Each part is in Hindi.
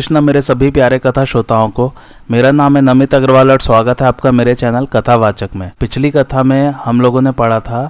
कृष्णा मेरे सभी प्यारे कथा श्रोताओं को, मेरा नाम है नमित अग्रवाल और स्वागत है आपका मेरे चैनल कथावाचक में। पिछली कथा में हम लोगों ने पढ़ा था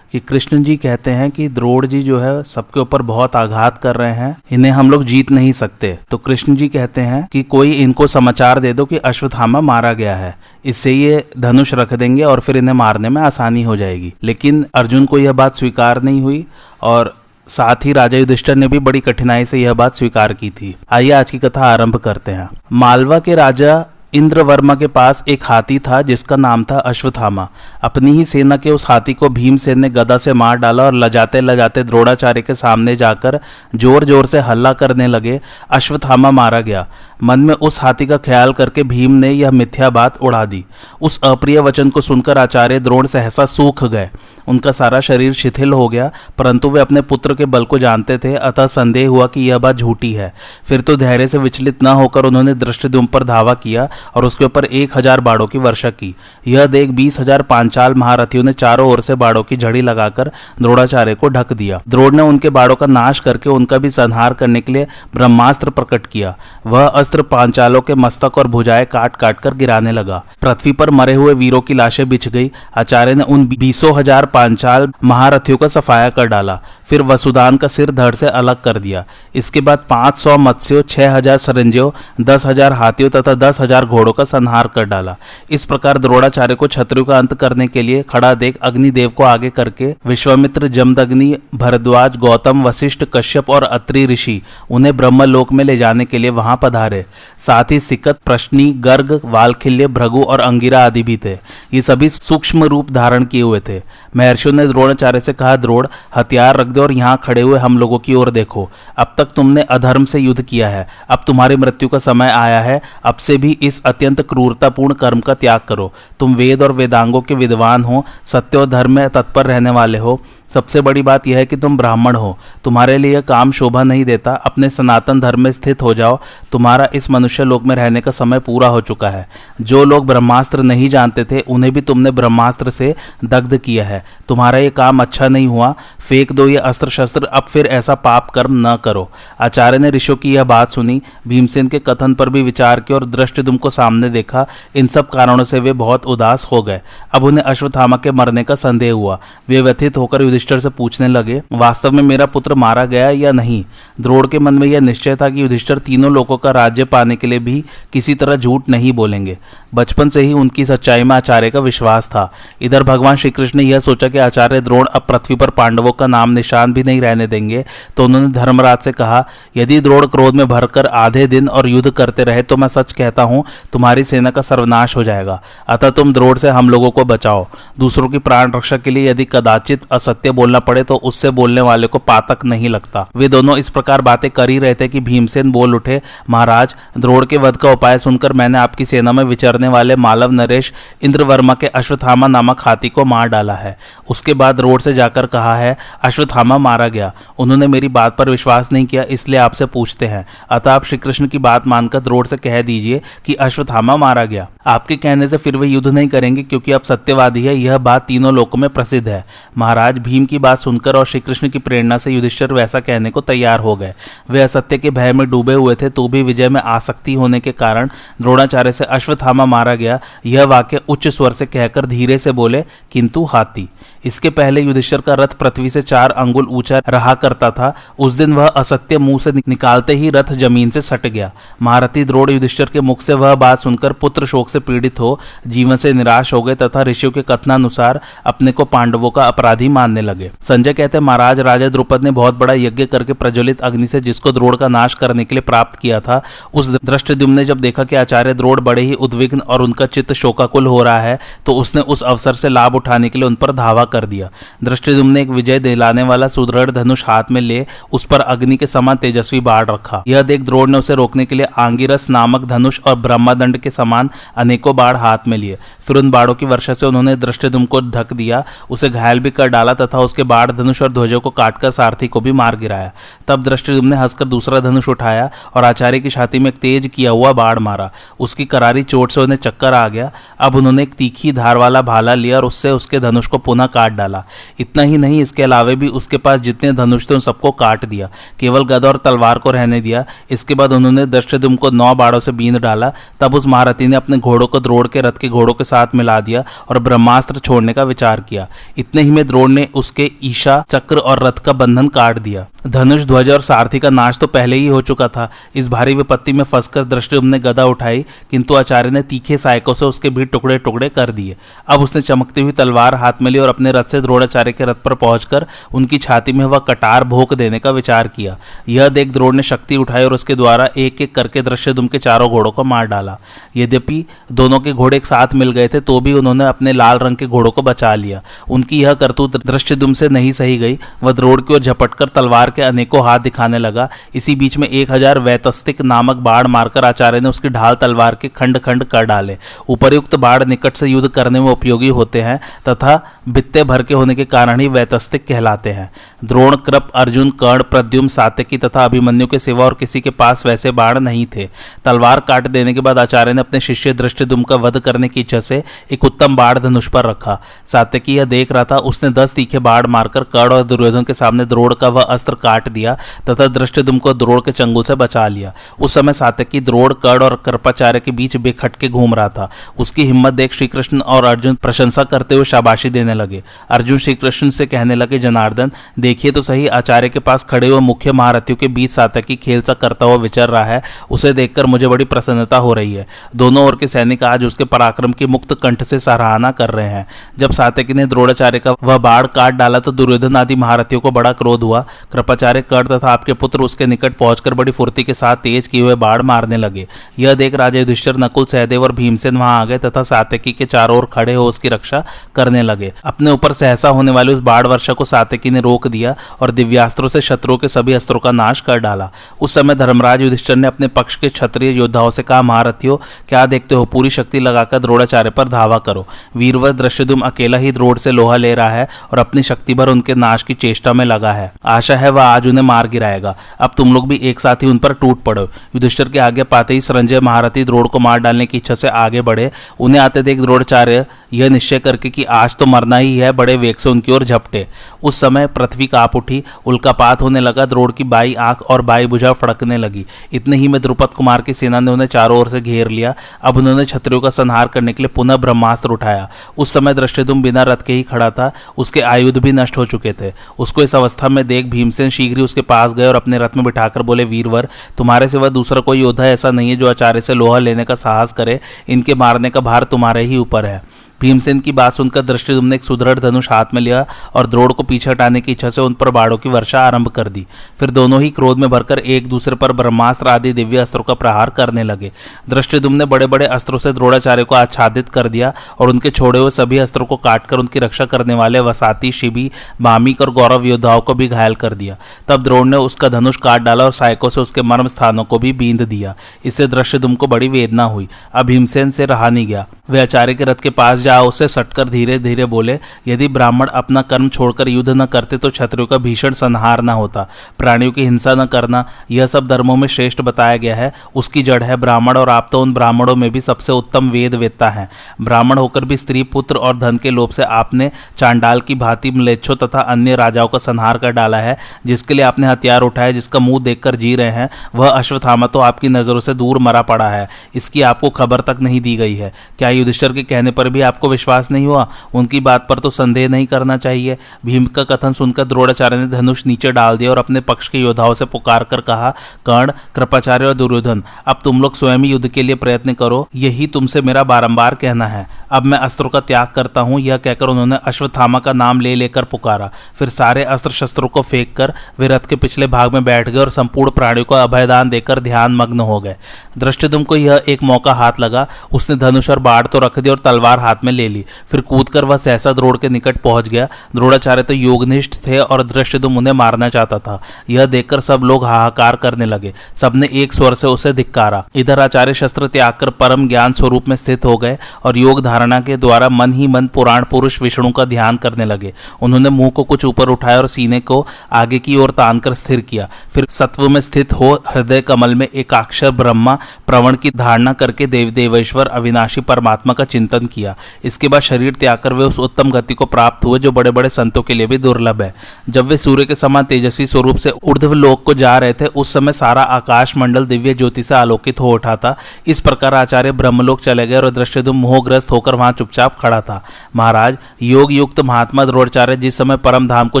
कि कृष्ण जी कहते हैं कि द्रोड़ जी जो है सबके ऊपर बहुत आघात कर रहे हैं, इन्हें हम लोग जीत नहीं सकते। तो कृष्ण जी कहते हैं कि कोई इनको समाचार दे दो कि अश्वत्थामा मारा गया है। इससे ये धनुष रख देंगे और फिर इन्हें मारने में आसानी हो जाएगी। लेकिन अर्जुन को यह बात स्वीकार नहीं हुई और साथ ही राजा युधिष्ठर ने भी बड़ी कठिनाई से यह बात स्वीकार की थी। आइए आज की कथा आरंभ करते हैं। मालवा के राजा इंद्र वर्मा के पास एक हाथी था, जिसका नाम था अश्वथामा अपनी ही सेना के उस हाथी को भीमसेन ने गदा से मार डाला और लजाते लजाते द्रोणाचार्य के सामने जाकर ज़ोर ज़ोर से हल्ला करने लगे। अश्वथामा मारा गया। मन में उस हाथी का ख्याल करके भीम ने यह मिथ्या बात उड़ा दी। उस अप्रिय वचन को सुनकर आचार्य द्रोण सहसा सूख गए। उनका सारा शरीर शिथिल हो गया, परंतु वे अपने पुत्र के बल को जानते थे, अतः संदेह हुआ कि यह बात झूठी है। फिर तो धैर्य से विचलित न होकर उन्होंने दृष्टिदुम पर धावा किया और उसके ऊपर एक हज़ार बाड़ों की वर्षा की। यह देख बीस हज़ार पांचाल महारथियों ने चारों ओर से बाड़ों की झड़ी लगाकर द्रोणाचार्य को ढक दिया। द्रोण ने उनके बाड़ों का नाश करके उनका भी संहार करने के लिए ब्रह्मास्त्र प्रकट किया। वह अस्त्र पांचालों के मस्तक और भुजाएँ काट काट कर गिराने लगा। पृथ्वी पर मरे हुए वीरों की लाशें बिछ गई। आचार्य ने उन बीसों हज़ार पांचाल महारथियों का सफाया कर डाला। फिर वसुदान का सिर धड़ से अलग कर दिया। इसके बाद पाँच सौ मत्स्यों, छह हज़ार सरंजियों दस हज़ार हाथियों तथा दस हज़ार घोड़ों का संहार कर डाला। इस प्रकार द्रोणाचार्य को छत्रियों का अंत करने के लिए खड़ा देख अग्निदेव को आगे करके विश्वामित्र, जमदग्नि, भरद्वाज, गौतम, वशिष्ठ, कश्यप और अत्रि ऋषि उन्हें ब्रह्मलोक में ले जाने के लिए वहाँ पधारे। साथ ही सिकत, प्रश्नी, गर्ग, वालखिल्य, भृगु और अंगिरा आदि भी थे। ये सभी सूक्ष्म रूप धारण किए हुए थे। महर्षियों ने द्रोणाचार्य से कहा, द्रोण, हथियार रख दो और यहाँ खड़े हुए हम लोगों की ओर देखो। अब तक तुमने अधर्म से युद्ध किया है। अब तुम्हारी मृत्यु का समय आया है। अब से भी इस अत्यंत क्रूरतापूर्ण कर्म का त्याग करो। तुम वेद और वेदांगों के विद्वान हो। सत्य और धर्म में तत्पर रहने वाले हो। सबसे बड़ी बात यह है कि तुम ब्राह्मण हो। तुम्हारे लिए काम शोभा नहीं देता। अपने सनातन धर्म में स्थित हो जाओ। तुम्हारा इस मनुष्य लोक में रहने का समय पूरा हो चुका है। जो लोग ब्रह्मास्त्र नहीं जानते थे, उन्हें भी तुमने ब्रह्मास्त्र से दग्ध किया है। तुम्हारा ये काम अच्छा नहीं हुआ। फेंक दो ये अस्त्र शस्त्र अब फिर ऐसा पाप कर्म न करो। आचार्य ने ऋषियों की यह बात सुनी। भीमसेन के कथन पर भी विचार किया और दृष्टिदुम को सामने देखा। इन सब कारणों से वे बहुत उदास हो गए। अब उन्हें अश्वत्थामा के मरने का संदेह हुआ। वे व्यथित होकर युधिष्ठर से पूछने लगे, वास्तव में मेरा पुत्र मारा गया या नहीं? द्रोड़ के मन में यह निश्चय था कि युधिष्ठर तीनों लोगों का राज्य पाने के लिए भी किसी तरह झूठ नहीं बोलेंगे। बचपन से ही उनकी सच्चाई में आचार्य का विश्वास था। इधर भगवान श्री कृष्ण ने यह सोचा कि आचार्य द्रोण अब पृथ्वी पर पांडवों का नाम निशान भी नहीं रहने देंगे तो उन्होंने धर्मराज से कहा, यदि द्रोण क्रोध में भरकर आधे दिन और युद्ध करते रहे तो मैं सच कहता हूँ, तुम्हारी सेना का सर्वनाश हो जाएगा। अतः तुम द्रोण से हम लोगों को बचाओ। दूसरों की प्राण रक्षा के लिए यदि कदाचित असत्य बोलना पड़े तो उससे बोलने वाले को पातक नहीं लगता। वे दोनों इस प्रकार बातें कर ही रहे थे कि भीमसेन बोल उठे, महाराज द्रोड़ के वध का उपाय सुनकर मैंने आपकी सेना में विचरने वाले मालव नरेश इंद्रवर्मा के अश्वत्थामा नामक हाथी को मार डाला है। उसके बाद रोड से जाकर कहा है, अश्वत्थामा मारा गया। उन्होंने मेरी बात पर विश्वास नहीं किया, इसलिए आपसे पूछते हैं। अतः आप श्री कृष्ण की बात मानकर द्रोड़ से कह दीजिए कि अश्वत्थामा मारा गया। आपके कहने से फिर वे युद्ध नहीं करेंगे क्योंकि अब सत्यवादी है। यह बात तीनों लोकों में प्रसिद्ध है। महाराज, भीम की बात सुनकर और श्री कृष्ण की प्रेरणा से युधिष्ठिर वैसा कहने को तैयार हो गए। वे असत्य के भय में डूबे हुए थे तो भी विजय में आसक्ति होने के कारण द्रोणाचार्य से अश्वत्थामा मारा गया। यह वाक्य उच्च स्वर से कहकर धीरे से बोले, किंतु हाथी। इसके पहले युधिष्ठर का रथ पृथ्वी से चार अंगुल ऊँचा रहा करता था। उस दिन वह असत्य मुँह से निकालते ही रथ ज़मीन से सट गया। महारथी द्रोड़ युधिष्ठर के मुख से वह बात सुनकर पुत्र शोक से पीड़ित हो, जीवन से निराश हो गए तथा ऋषियों के कथनानुसार अपने को पांडवों का अपराधी मानने लगे। संजय कहते महाराज, राजा द्रुपद ने बहुत बड़ा यज्ञ करके प्रज्वलित अग्नि से जिसको द्रोड़ का नाश करने के लिए प्राप्त किया था, उस दृष्टिद्युम ने जब देखा कि आचार्य द्रोड़ बड़े ही उद्विग्न और उनका चित्त शोकाकुल हो रहा है तो उसने उस अवसर से लाभ उठाने के लिए उन पर धावा कर दिया। दृष्टिदुम ने एक विजय दिलाने वाला सुदृढ़ धनुष हाथ में ले, उस पर अग्नि के समान तेजस्वी बाढ़ रखा। यह देख द्रोड़ ने उसे रोकने के लिए आंगिरस नामक धनुष और ब्रह्मादंड के समान अनेकों बाढ़ हाथ में लिए। फिर उन बाढ़ों की वर्षा से उन्होंने दृष्टिदुम को ढक दिया, उसे घायल भी कर डाला तथा उसके बाढ़ धनुष और ध्वजों को काटकर सारथी को भी मार गिराया। तब दृष्टिदुम ने हंसकर दूसरा धनुष उठाया और आचार्य की छाती में तेज किया हुआ बाढ़ मारा। उसकी करारी चोट से उन्हें चक्कर आ गया। अब उन्होंने एक तीखी धार वाला भाला लिया और उससे उसके धनुष को पुनः काट डाला। इतना ही नहीं, इसके अलावे भी उसके पास जितने धनुष थे उन सबको काट दिया। केवल गदा और तलवार को रहने दिया। इसके बाद उन्होंने दृष्टिदुम को नौ बाड़ों से बींद डाला। तब उस महारथी ने अपने घोड़ों को द्रोड़ के रथ के घोड़ों के साथ मिला दिया और ब्रह्मास्त्र छोड़ने का विचार किया। इतने ही में द्रोण ने उसके ईशा चक्र और रथ का बंधन काट दिया। धनुष, ध्वज और सारथी का नाश तो पहले ही हो चुका था। इस भारी विपत्ति में फंसकर दृष्टि ने गदा उठाई, किंतु आचार्य ने तीखे सहायकों से उसके भी टुकड़े टुकड़े कर दिए। अब उसने चमकती हुई तलवार हाथ में ली और अपने रथ से द्रोणाचार्य के रथ पर पहुंचकर उनकी छाती में वह कटार भोक देने का विचार किया। यह देख द्रोण ने शक्ति उठाई और उसके द्वारा एक एक करके दृश्य के चारों घोड़ों को मार डाला। यद्यपि दोनों के घोड़े एक साथ मिल गए थे तो भी उन्होंने अपने लाल रंग के घोड़ों को बचा लिया। उनकी यह करतूत दृश्य से नहीं सही गई। वह द्रोड़ की ओर झपटकर तलवार के अनेकों हाथ दिखाने लगा। इसी बीच में एक हज़ार वैतस्तिक नामक बाढ़ मारकर आचार्य ने उसकी ढाल तलवार के खंड खंड कर डाले। उपरयुक्त बाढ़ निकट से युद्ध करने में उपयोगी होते हैं तथा बित्ते भर के होने के कारण ही वैतस्तिक कहलाते हैं। द्रोण, कृप, अर्जुन, कर्ण प्रद्युम सात्यकी तथा अभिमन्यु के सिवा और किसी के पास वैसे बाढ़ नहीं थे। तलवार काट देने के बाद आचार्य ने अपने शिष्य दृष्टिदुम का वध करने की इच्छा से एक उत्तम बाढ़ धनुष पर रखा। सात्यकी यह देख रहा था, उसने दस तीखे बाढ़ मारकर कर्ण और दुर्योधन के सामने द्रोड़ का वह अस्त्र काट दिया, तथा दृष्टिदुम को द्रोड़ के चंगुल से बचा लिया। उस समय सात्यकी द्रोड़ कर्ण और कृपाचार्य के बीच बेखट के घूम रहा था। उसकी हिम्मत देख श्रीकृष्ण और अर्जुन प्रशंसा करते हुए शाबाशी देने लगे। अर्जुन श्रीकृष्ण से कहने लगे, जनार्दन, देखिए तो सही, आचार्य के पास खड़े हुए मुख्य महारथियों के बीच सातकी खेल सा करता हुआ विचर रहा है। उसे देखकर मुझे बड़ी प्रसन्नता हो रही है। दोनों ओर के सैनिक आज उसके पराक्रम की मुक्त कंठ से सराहना कर रहे हैं। जब सातकी ने द्रोणाचार्य का वह बाढ़ काट डाला तो दुर्योधन आदि महारथियों को बड़ा क्रोध हुआ। कृपाचार्य कर तथा आपके पुत्र उसके निकट पहुंचकर बड़ी फुर्ती के साथ तेज किए हुए बाढ़ मारने लगे। यह देख राजा युधिष्ठिर नकुल, सहदेव और भीमसेन वहाँ आ गए तथा सातकी के चारों ओर खड़े हो उसकी रक्षा करने लगे। अपने ऊपर सहसा होने वाली उस बाढ़ वर्षा को सातकी ने रोक दिया और दिव्यास्त्रों से शत्रुओं के सभी अस्त्रों का नाश कर डाला। उस समय धर्मराज युधिष्ठर ने अपने पक्ष के क्षत्रिय योद्धाओं से कहा, महारथियों, क्या देखते हो? पूरी शक्ति लगाकर द्रोणाचार्य पर धावा करो। वीरवर दृश्यदुम अकेला ही द्रोड़ से लोहा ले रहा है और अपनी शक्ति भर उनके नाश की चेष्टा में लगा है। आशा है वह आज उन्हें मार गिराएगा। अब तुम लोग भी एक साथ ही उन पर टूट पड़ो। युधिष्ठर के आगे पाते ही संजय महारथी द्रोड़ को मार डालने की इच्छा से आगे बढ़े। उन्हें आते देख द्रोणाचार्य यह निश्चय करके कि आज तो मरना ही है, बड़े वेग से उनकी ओर झपटे। उस समय पृथ्वी काप उठी उल्कापात होने लगा द्रोड़ की बाई आँख और बाई बुझा फड़कने लगी। इतने ही में द्रुपद कुमार की सेना ने उन्हें चारों ओर से घेर लिया। अब उन्होंने छत्रियों का संहार करने के लिए पुनः ब्रह्मास्त्र उठाया। उस समय दृष्टिदुम बिना रथ के ही खड़ा था। उसके आयुध भी नष्ट हो चुके थे। उसको इस अवस्था में देख भीमसेन शीघ्र ही उसके पास गए और अपने रथ में बिठाकर बोले, वीरवर, तुम्हारे सिवा दूसरा कोई योद्धा ऐसा नहीं है जो आचार्य से लोहा लेने का साहस करे। इनके मारने का भार तुम्हारे ही ऊपर है। भीमसेन की बात सुनकर दृष्टि ने एक सुदृढ़ धनुष हाथ में लिया और द्रोड़ को पीछे हटाने की इच्छा से उन पर बाड़ों की वर्षा आरंभ कर दी। फिर दोनों ही क्रोध में भरकर एक दूसरे पर ब्रह्मास्त्र आदि दिव्य अस्त्रों का प्रहार करने लगे। दृष्टिदुम ने बड़े बड़े अस्त्रों से द्रोणाचार्य को आच्छादित कर दिया और उनके छोड़े हुए सभी अस्त्रों को काटकर उनकी रक्षा करने वाले वसाती, शिबी, मामिक और गौरव योद्धाओं को भी घायल कर दिया। तब द्रोण ने उसका धनुष काट डाला और सायकों से उसके मर्म स्थानों को भी बींद दिया। इससे दृष्टिदुम को बड़ी वेदना हुई। अब भीमसेन से रहा नहीं गया। वे आचार्य के रथ के पास जा उससे सटकर धीरे धीरे बोले, यदि ब्राह्मण अपना कर्म छोड़कर युद्ध न करते तो क्षत्रियों का भीषण संहार न होता। प्राणियों की हिंसा न करना, यह सब धर्मों में श्रेष्ठ बताया गया है। उसकी जड़ है ब्राह्मण और आप तो उन ब्राह्मणों में भी सबसे उत्तम वेद वेदता है। ब्राह्मण होकर भी स्त्री, पुत्र और धन के लोभ से आपने चांडाल की भांति मलेच्छो तथा अन्य राजाओं का संहार कर डाला है, जिसके लिए आपने हथियार उठाया जिसका मुँह देखकर जी रहे हैं। वह अश्वथामा तो आपकी नज़रों से दूर मरा पड़ा है। इसकी आपको खबर तक नहीं दी गई है। क्या युधिष्ठर के कहने पर भी आपको विश्वास नहीं हुआ, उनकी बात पर तो संदेह नहीं करना चाहिए। भीम का कथन सुनकर द्रोणाचार्य ने धनुष नीचे डाल दिया और अपने पक्ष के योद्धाओं से पुकार कर कहा, कर्ण, कृपाचार्य और दुर्योधन, अब तुम लोग स्वयं युद्ध के लिए प्रयत्न करो, यही तुमसे मेरा बारंबार कहना है। अब मैं अस्त्रों का त्याग करता हूँ। यह कहकर उन्होंने अश्वत्थामा का नाम ले लेकर पुकारा। फिर सारे अस्त्र शस्त्रों को फेंक कर वे रथ के पिछले भाग में बैठ गए और संपूर्ण प्राणियों को अभयदान देकर ध्यान मग्न हो गए। दृष्टिदुम को यह एक मौका हाथ लगा। उसने धनुष और बाढ़ तो रख दी और तलवार हाथ में ले ली। फिर कूदकर वह सहसा द्रोड़ के निकट पहुँच गया। द्रोणाचार्य तो योगनिष्ठ थे और दृष्टिदुम उन्हें मारना चाहता था। यह देखकर सब लोग हाहाकार करने लगे। सबने एक स्वर से उसे धिक्कारा। इधर आचार्य शस्त्र त्याग कर परम ज्ञान स्वरूप में स्थित हो गए और योग धारण धारणा के द्वारा मन ही मन पुराण पुरुष विष्णु का ध्यान करने लगे। उन्होंने मुँह को कुछ ऊपर उठाया और सीने को आगे की ओर तानकर स्थिर किया। फिर सत्व में स्थित हो हृदय कमल में एक अक्षर ब्रह्मा प्रवण की धारणा करके देव देवेश्वर अविनाशी परमात्मा का चिंतन किया। इसके बाद शरीर त्याग कर वे उस उत्तम गति को प्राप्त हुए जो बड़े बड़े संतों के लिए भी दुर्लभ है। जब वे सूर्य के समान तेजस्वी स्वरूप से ऊर्ध्व लोक को जा रहे थे, उस समय सारा आकाश मंडल दिव्य ज्योति से आलोकित हो उठा था। इस प्रकार आचार्य ब्रह्मलोक चले गए और दृष्टिदुम मोहग्रस्त होकर वहाँ चुपचाप खड़ा था। महाराज योग युक्त महात्मा द्रोणाचार्य जिस समय परम धाम को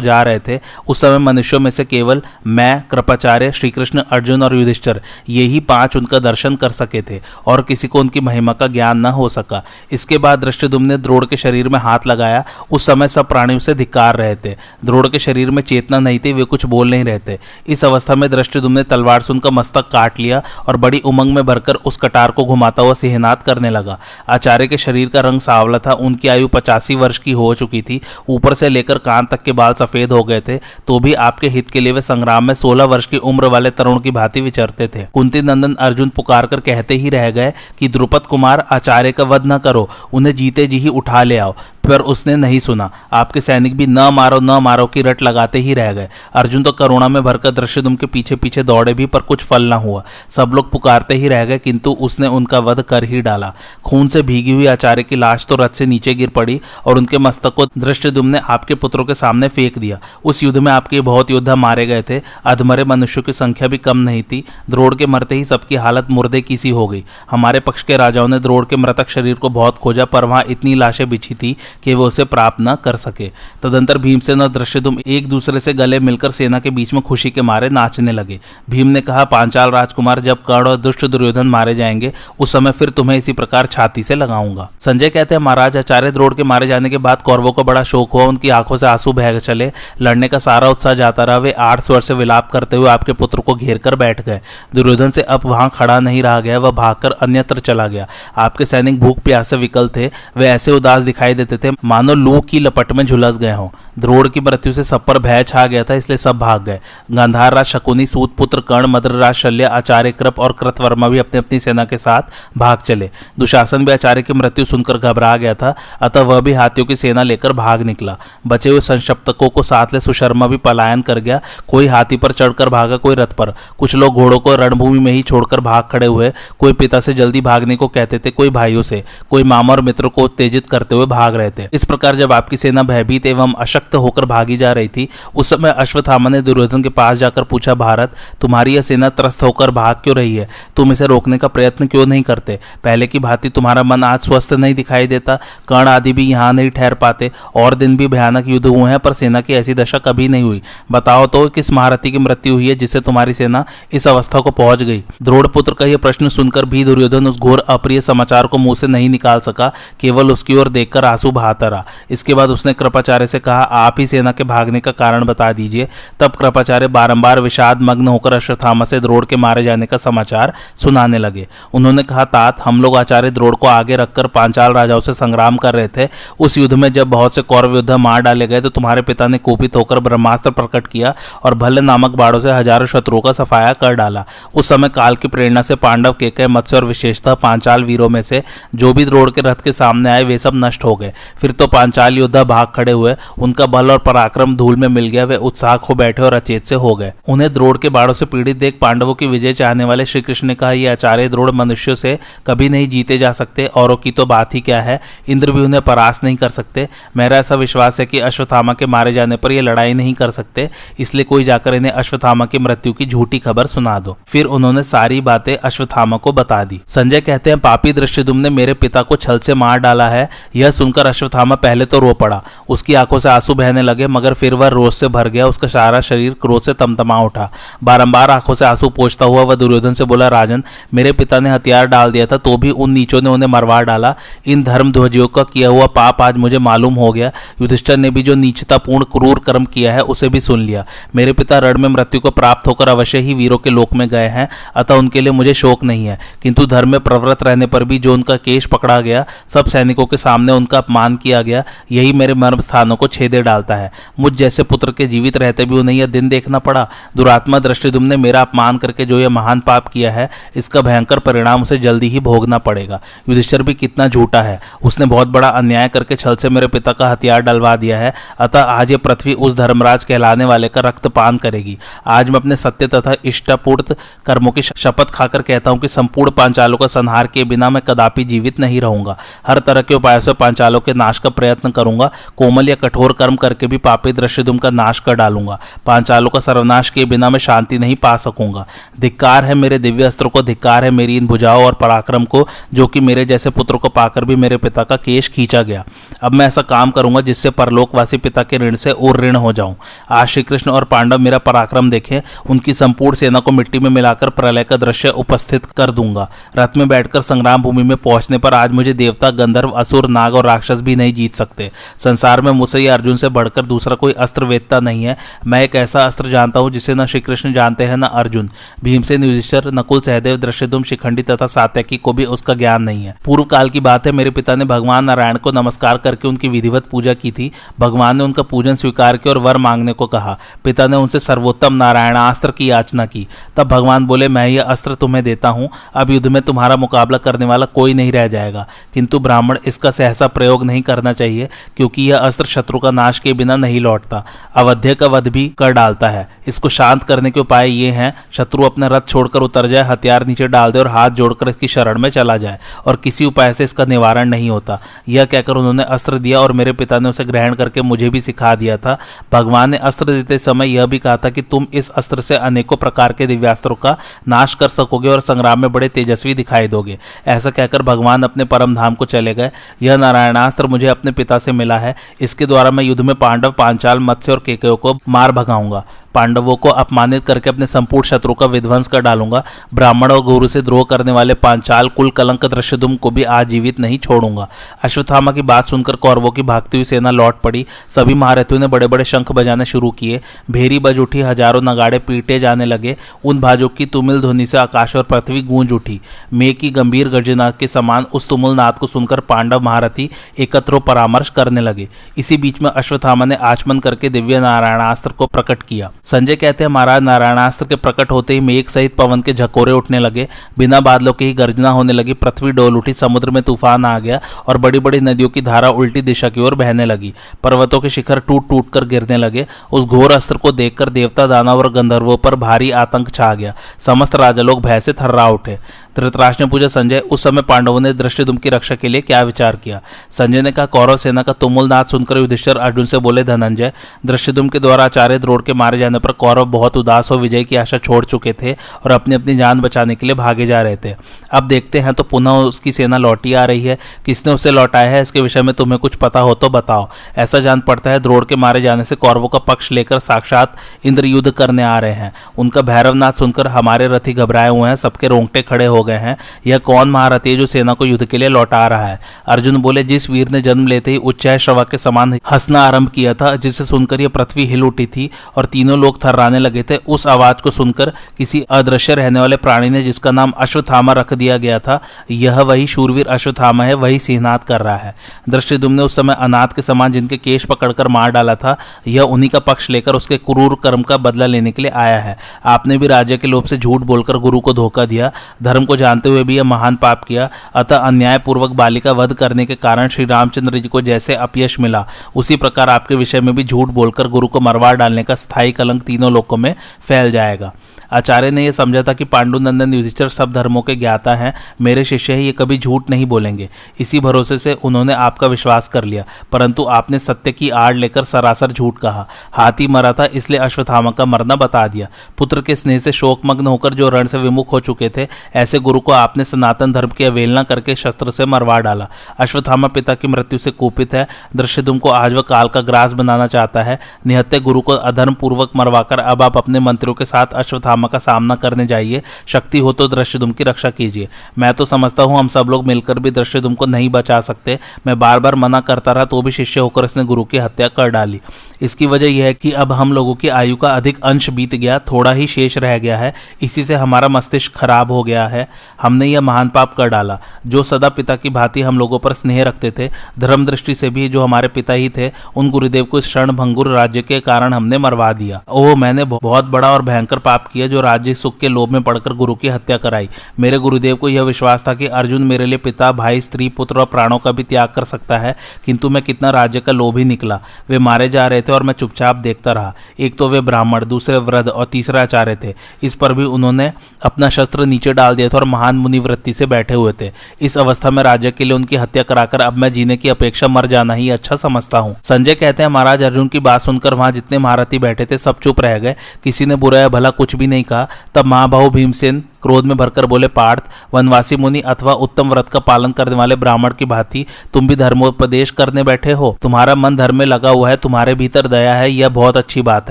जा रहे थे, उस समय मनुष्यों में से केवल मैं, कृपाचार्य, श्रीकृष्ण, अर्जुन और युधिष्ठर, यही पाँच उनका दर्शन कर सके थे और किसी को उनकी महिमा का ज्ञान न हो सका। इसके बाद दृष्टिदुम ने द्रोड़ के शरीर में हाथ लगाया। उस समय सब प्राणी उसे धिकार रहे थे। द्रोड़ के शरीर में चेतना नहीं थी, वे कुछ बोल नहीं रहते इस अवस्था में दृष्टिदुम ने तलवार से उनका मस्तक काट लिया और बड़ी उमंग में भरकर उस कटार को घुमाता हुआ सिहनात करने लगा। आचार्य के शरीर का रंग सावला था। उनकी आयु पचासी वर्ष की हो चुकी थी। ऊपर से लेकर कान तक के बाल सफ़ेद हो गए थे। तो भी आपके हित के लिए वे संग्राम में सोलह वर्ष की उम्र वाले तरुण की भांति विचरते थे। कुंती नंदन, अर्जुन पुकार कर कहते ही रह गए कि, द्रुपद कुमार, आचार्य का वध न करो। उन्हें जीते जी ही उठा ले आओ। पर उसने नहीं सुना। आपके सैनिक भी न मारो न मारो की रट लगाते ही रह गए। अर्जुन तो करुणा में भरकर दृश्यदुम के पीछे पीछे दौड़े भी, पर कुछ फल न हुआ। सब लोग पुकारते ही रह गए, किंतु उसने उनका वध कर ही डाला। खून से भीगी हुई आचार्य की लाश तो रथ से नीचे गिर पड़ी, और उनके मस्तक को दृष्टदुम ने आपके पुत्रों के सामने फेंक दिया। उस युद्ध में आपके बहुत योद्धा मारे गए थे। अधमरे मनुष्यों की संख्या भी कम नहीं थी। द्रोड़ के मरते ही सबकी हालत मुर्दे की सी हो गई। हमारे पक्ष के राजाओं ने द्रोड़ के मृतक शरीर को बहुत खोजा, पर वहाँ इतनी लाशें बिछी थी कि वे उसे प्राप्त न कर सके। तदंतर भीमसेन और दृश्यदुम एक दूसरे से गले मिलकर सेना के बीच में खुशी के मारे नाचने लगे। भीम ने कहा, पांचाल राजकुमार, जब कर्ण और दुष्ट दुर्योधन मारे जाएँगे, उस समय फिर तुम्हें इसी प्रकार छाती से लगाऊँगा। संजय कहते हैं, महाराज, आचार्य द्रोड़ के मारे जाने के बाद कौरवों को बड़ा शोक हुआ, उनकी आँखों से आँसू बह चले। लड़ने का सारा उत्साह जाता रहा, वे आठ स्वर से विलाप करते हुए आपके पुत्र को घेर कर बैठ गए। दुर्योधन से, अब वहाँ खड़ा नहीं रहा गया, वह भागकर अन्यत्र चला गया। आपके सैनिक भूख, प्यास से विकल थे, वे ऐसे उदास दिखाई देते थे मानो लू की लपट में झुलस गए हों। द्रोड़ की मृत्यु से सब पर भय छा गया था, इसलिए सब भाग गए। गांधार राज शकुनी, सूत पुत्र कर्ण, मद्रराज शल्य, आचार्य कृप और कृतवर्मा भी अपनी अपनी सेना के साथ भाग चले। दुशासन भी आचार्य की मृत्यु सुनकर घबरा गया था, अतः वह भी हाथियों की सेना लेकर भाग निकला। बचे हुए संशप्तकों को साथ ले सुशर्मा भी पलायन कर गया। कोई हाथी पर चढ़कर भागा, कोई रथ पर। कुछ लोग घोड़ों को रणभूमि में ही छोड़कर भाग खड़े हुए। कोई पिता से जल्दी भागने को कहते थे, कोई भाइयों से। कोई मामा और मित्रों को उत्तेजित करते हुए भाग रहे थे। इस प्रकार जब आपकी सेना भयभीत एवं अशक्त होकर भागी जा रही थी, उस समय अश्वत्थामा ने दुर्योधन के पास जाकर पूछा, भारत, तुम्हारी यह सेना त्रस्त होकर भाग क्यों रही है? तुम इसे रोकने का प्रयत्न क्यों नहीं करते? पहले की भांति तुम्हारा मन आज स्वस्थ नहीं दिखाई देता कर्ण आदि भी यहाँ नहीं ठहर पाते, और दिन भी भयानक युद्ध हुए हैं, पर सेना की ऐसी दशा कभी नहीं हुई। बताओ तो किस महारथी की मृत्यु हुई है, जिससे तुम्हारी सेना इस अवस्था को पहुँच गई? द्रोड़ पुत्र का यह प्रश्न सुनकर भी दुर्योधन उस घोर अप्रिय समाचार को मुँह से नहीं निकाल सका, केवल उसकी ओर देखकर आँसू बहाता रहा। इसके बाद उसने कृपाचार्य से कहा, आप ही सेना के भागने का कारण बता दीजिए। तब कृपाचार्य बारंबार विषाद मग्न होकर अश्वत्थामा से द्रोड़ के मारे जाने का समाचार सुनाने लगे। उन्होंने कहा, तात, हम लोग आचार्य द्रोड़ को आगे रखकर पांचाल राजाओं से संग्राम कर रहे थे। उस युद्ध में जब बहुत से कौरव योद्धा मार डाले गए तो तुम्हारे पिता ने कुपित होकर ब्रह्मास्त्र प्रकट किया और भल्ले नामक बाड़ों से हज़ारों शत्रुओं का सफाया कर डाला। उस समय काल की प्रेरणा से पांडव के कह मत्स्य और विशेषतः पांचाल वीरों में से जो भी द्रोड़ के रथ के सामने आए, वे सब नष्ट हो गए। फिर तो पांचाल योद्धा भाग खड़े हुए, उनका बल और पराक्रम धूल में मिल गया, वे उत्साह खो बैठे और अचेत से हो गए। उन्हें द्रोड़ के बाड़ों से पीड़ित देख पांडवों की विजय चाहने वाले श्री कृष्ण ने कहा यह आचार्य द्रोड़ मनुष्यों से कभी नहीं जीते जा सकते, औरों की तो बात ही क्या है? इंद्र भी उन्हें परास नहीं कर सकते। मेरा ऐसा विश्वास है कि अश्वत्थामा के मारे जाने पर यह लड़ाई नहीं कर सकते, इसलिए कोई जाकर इन्हें अश्वत्थामा की मृत्यु की झूठी खबर सुना दो। फिर उन्होंने सारी बातें अश्वत्थामा को बता दी। संजय कहते हैं, पापी दृश्यदुम ने मेरे पिता को छल से मार डाला है। यह सुनकर अश्वत्थामा पहले तो रो पड़ा। उसकी आँखों से आँसू बहने लगे, मगर फिर वह रोज से भर गया, उसका सारा शरीर क्रोध से तमतमा उठा। बारंबार आँखों से आँसू पोछता हुआ वह दुर्योधन से बोला, राजन, मेरे पिता ने हथियार डाल दिया था तो भी उन नीचों ने उन्हें मरवा डाला। इन धर्म ध्वजियों का किया हुआ पाप आज मुझे मालूम हो गया। युधिष्ठर ने भी जो नीचतापूर्ण, क्रूर कर्म किया है, उसे भी सुन लिया। मेरे पिता रण में मृत्यु को प्राप्त होकर अवश्य ही वीरों के लोक में गए हैं, अतः उनके लिए मुझे शोक नहीं है। किंतु धर्म में प्रवृत्त रहने पर भी जो उनका केश पकड़ा गया, सब सैनिकों के सामने उनका अपमान किया गया, यही मेरे मर्म स्थानों को छेदे डालता है। मुझ जैसे पुत्र के जीवित रहते भी उन्हें यह दिन देखना पड़ा। दुरात्मा दृष्टिदुम ने मेरा अपमान करके जो यह महान पाप किया है, इसका भयंकर परिणाम उसे जल्दी ही भोगना पड़ेगा। युधिष्ठर भी कितना झूठा है। उसने बहुत बड़ा अन्याय करके छल से मेरे पिता का हथियार डलवा दिया है। अतः आज ये पृथ्वी उस धर्मराज कहलाने वाले का रक्तपान करेगी। आज मैं अपने सत्य तथा इष्टापूर्त कर्मों की शपथ खाकर कहता हूँ कि संपूर्ण पांचालों का संहार के बिना मैं कदापि जीवित नहीं रहूँगा। हर तरह के उपायों से पांचालों के नाश का प्रयत्न करूँगा, कोमल या कठोर कर्म करके भी पापी दृश्य का नाश कर डालूँगा। पांचालों का सर्वनाश किए बिना मैं शांति नहीं पा सकूँगा। धिक्कार है मेरे दिव्य अस्त्रों को, धिक्कार है मेरी इन भुजाओं और पराक्रम को, जो कि मेरे जैसे पुत्र को पाकर भी मेरे पिता का केश खींचा गया। अब मैं ऐसा काम करूँगा जिससे परलोकवासी पिता के ऋण से और ऋण हो जाऊँ। आज श्री कृष्ण और पांडव मेरा पराक्रम देखें, उनकी संपूर्ण सेना को मिट्टी में मिलाकर प्रलय का दृश्य उपस्थित कर दूँगा। रथ में बैठकर संग्राम भूमि में पहुँचने पर आज मुझे देवता, गंधर्व, असुर, नाग और राक्षस भी नहीं जीत सकते। संसार में मुझसे या अर्जुन से बढ़कर दूसरा कोई अस्त्र वेदता नहीं है। मैं एक ऐसा अस्त्र जानता हूँ जिसे न श्री कृष्ण जानते हैं, न अर्जुन। भीमसेन युधिष्ठर नकुल सहदेव दृश्यदुम शिखंडी तथा सात्यकी को भी उसका ज्ञान नहीं है। पूर्व काल की बात है, मेरे पिता ने भगवान नारायण को नमस्कार करके उनकी विधिवत पूजा की थी। भगवान ने उनका पूजन स्वीकार किया और वर मांगने को कहा। पिता ने उनसे सर्वोत्तम नारायणास्त्र की याचना की। तब भगवान बोले, मैं यह अस्त्र तुम्हें देता हूँ। अब युद्ध में तुम्हारा मुकाबला करने वाला कोई नहीं रह जाएगा। किंतु ब्राह्मण इसका सहसा प्रयोग नहीं करना चाहिए, क्योंकि यह अस्त्र शत्रु का नाश के बिना नहीं लौटता। अवध्य का वध भी कर डालता है। इसको शांत करने के उपाय ये हैं, शत्रु अपना रथ छोड़कर उतर जाए, हथियार नीचे डाल दे और हाथ जोड़कर इसकी शरण में चला जाए, और किसी उपाय से इसका निवारण नहीं होता। यह कहकर उन्होंने अस्त्र दिया और मेरे पिता ने उसे ग्रहण करके मुझे भी सिखा दिया था। भगवान ने अस्त्र देते समय यह भी कहा था कि तुम इस अस्त्र से अनेकों प्रकार के दिव्यास्त्रों का नाश कर सकोगे और संग्राम में बड़े तेजस्वी दिखाई दोगे। ऐसा कहकर भगवान अपने परम धाम को चले गए। यह नारायणास्त्र मुझे अपने पिता से मिला है। इसके द्वारा मैं युद्ध में पांडव, पांचाल, मत्स्य और केकयो को मार भगाऊँगा। पांडवों को अपमानित करके अपने संपूर्ण शत्रु का विध्वंस कर डालूँगा। ब्राह्मण और गुरु से द्रोह करने वाले पांचाल कुल कलंक दृश्यदुम को भी आजीवित नहीं छोड़ूँगा। अश्वत्थामा की बात सुनकर कौरवों की भागती हुई सेना लौट पड़ी। सभी महारथियों ने बड़े बड़े शंख बजाने शुरू किए। भेरी बज उठी, हज़ारों नगाड़े पीटे जाने लगे। उन भाजों की तुमिल ध्वनि से आकाश और पृथ्वी गूंज उठी। मे की गंभीर गर्जना के समान उस तुमुल नाद को सुनकर पांडव महारथी एकत्र परामर्श करने लगे। इसी बीच में अश्वत्थामा ने आचमन करके दिव्य नारायणास्त्र को प्रकट किया। संजय कहते हैं, महाराज, नारायणास्त्र के प्रकट होते ही मेघ सहित पवन के झकोरे उठने लगे। बिना बादलों के ही गर्जना होने लगी। पृथ्वी डोल उठी, समुद्र में तूफ़ान आ गया और बड़ी बड़ी नदियों की धारा उल्टी दिशा की ओर बहने लगी। पर्वतों के शिखर टूट टूट कर गिरने लगे। उस घोर अस्त्र को देखकर देवता, दानव और गंधर्वों पर भारी आतंक छा गया। समस्त राजा लोग भय से थर्रा उठे। धृतराष्ट्र ने पूछा, संजय, उस समय पांडवों ने दृष्टिदुम की रक्षा के लिए क्या विचार किया? संजय ने कहा, कौरव सेना का तुमुल नाद सुनकर युधिष्ठर अर्जुन से बोले, धनंजय दृष्टिदुम के द्वारा आचार्य द्रोड़ के मारे जाने पर कौरव बहुत उदास हो विजय की आशा छोड़ चुके थे और अपनी अपनी जान बचाने के लिए भागे जा रहे थे। अब देखते हैं तो पुनः उसकी सेना लौटी आ रही है। किसने उसे लौटाया है? इसके विषय में तुम्हें कुछ पता हो तो बताओ। ऐसा जान पड़ता है द्रोड़ के मारे जाने से कौरवों का पक्ष लेकर साक्षात इंद्र युद्ध करने आ रहे हैं। उनका भैरवनाथ सुनकर हमारे रथी घबराए हुए हैं। सबके रोंगटे खड़े हो गए हैं। यह कौन महारथी है जो सेना को युद्ध के लिए लौटा रहा है? अर्जुन बोले, जिस वीर ने जन्म लेते ही उच्चाय श्रवा के समान हंसना आरंभ किया था, जिसे सुनकर यह पृथ्वी हिल उठी थी और तीनों लोग थर्राने लगे थे, उस आवाज़ को सुनकर किसी अदृश्य रहने वाले प्राणी ने, जिसका नाम अश्वथामा रख दिया गया था, यह वही शूरवीर अश्वत्थामा है, वही सिंहनाथ कर रहा है। दृष्टिदुम ने उस समय अनाथ के समान जिनके केश पकड़कर मार डाला था, यह उन्हीं का पक्ष लेकर उसके क्रूर कर्म का बदला लेने के लिए आया है। आपने भी राज्य के लोभ से झूठ बोलकर गुरु को धोखा दिया, धर्म को जानते हुए भी यह महान पाप किया, अतः अन्यायपूर्वक बालिका वध करने के कारण श्री रामचंद्र जी को जैसे अपयश मिला, उसी प्रकार आपके विषय में भी झूठ बोलकर गुरु को मरवा डालने का स्थायी कलंक तीनों लोगों में फैल जाएगा। आचार्य ने यह समझा था कि पांडुनंदन युधिष्ठर सब धर्मों के ज्ञाता हैं, मेरे शिष्य ही ये कभी झूठ नहीं बोलेंगे। इसी भरोसे से उन्होंने आपका विश्वास कर लिया, परंतु आपने सत्य की आड़ लेकर सरासर झूठ कहा। हाथी मरा था, इसलिए अश्वत्थामा का मरना बता दिया। पुत्र के स्नेह से शोकमग्न होकर जो रण से विमुख हो चुके थे, ऐसे गुरु को आपने सनातन धर्म की अवेलना करके शस्त्र से मरवा डाला। अश्वत्थामा पिता की मृत्यु से कूपित है दृश्यदुम को आज वह काल का ग्रास बनाना चाहता है। निहत्य गुरु को अधर्म पूर्वक मरवाकर, अब आप अपने मंत्रियों के साथ अश्वत्थामा का सामना करने जाइए। शक्ति हो तो दृश्यदुम की रक्षा कीजिए। मैं तो समझता हूँ हम सब लोग मिलकर भी दृश्यदुम को नहीं बचा सकते। मैं बार बार मना करता रहा तो भी शिष्य होकर इसने गुरु की हत्या कर डाली। इसकी वजह यह है कि अब हम लोगों की आयु का अधिक अंश बीत गया, थोड़ा ही शेष रह गया है। इसी से हमारा मस्तिष्क खराब हो गया है। हमने यह महान पाप कर डाला। जो सदा पिता की भांति हम लोगों पर स्नेह रखते थे, धर्म दृष्टि से भी जो हमारे पिता ही थे, उन गुरुदेव को इस क्षण भंगुर राज्य के कारण हमने मरवा दिया। ओह मैंने बहुत बड़ा और भयंकर पाप किया जो राज्य सुख के लोभ में पड़कर गुरु की हत्या कराई। मेरे गुरुदेव को यह विश्वास था कि अर्जुन मेरे लिए पिता, भाई, स्त्री, पुत्र और प्राणों का भी त्याग कर सकता है, किंतु मैं कितना राज्य का लोभ ही निकला। वे मारे जा रहे थे और मैं चुपचाप देखता रहा। एक तो वे ब्राह्मण, दूसरे वृद्ध और तीसरा आचार्य थे। इस पर भी उन्होंने अपना शस्त्र नीचे डाल दिया था और महान मुनिवृत्ति से बैठे हुए थे। इस अवस्था में राज्य के लिए उनकी हत्या कराकर अब मैं जीने की अपेक्षा मर जाना ही अच्छा समझता हूँ। संजय कहते हैं, महाराज, अर्जुन की बात सुनकर वहाँ जितने महारथी बैठे थे, सब चुप रह गए। किसी ने बुरा या भला कुछ भी नहीं कहा। तब महाबाहु भीमसेन क्रोध में भरकर बोले, पार्थ, वनवासी मुनि अथवा उत्तम व्रत का पालन करने वाले ब्राह्मण की भांति तुम भी धर्मोपदेश करने बैठे हो। तुम्हारा मन धर्म में लगा हुआ है, तुम्हारे भीतर दया है, यह बहुत अच्छी बात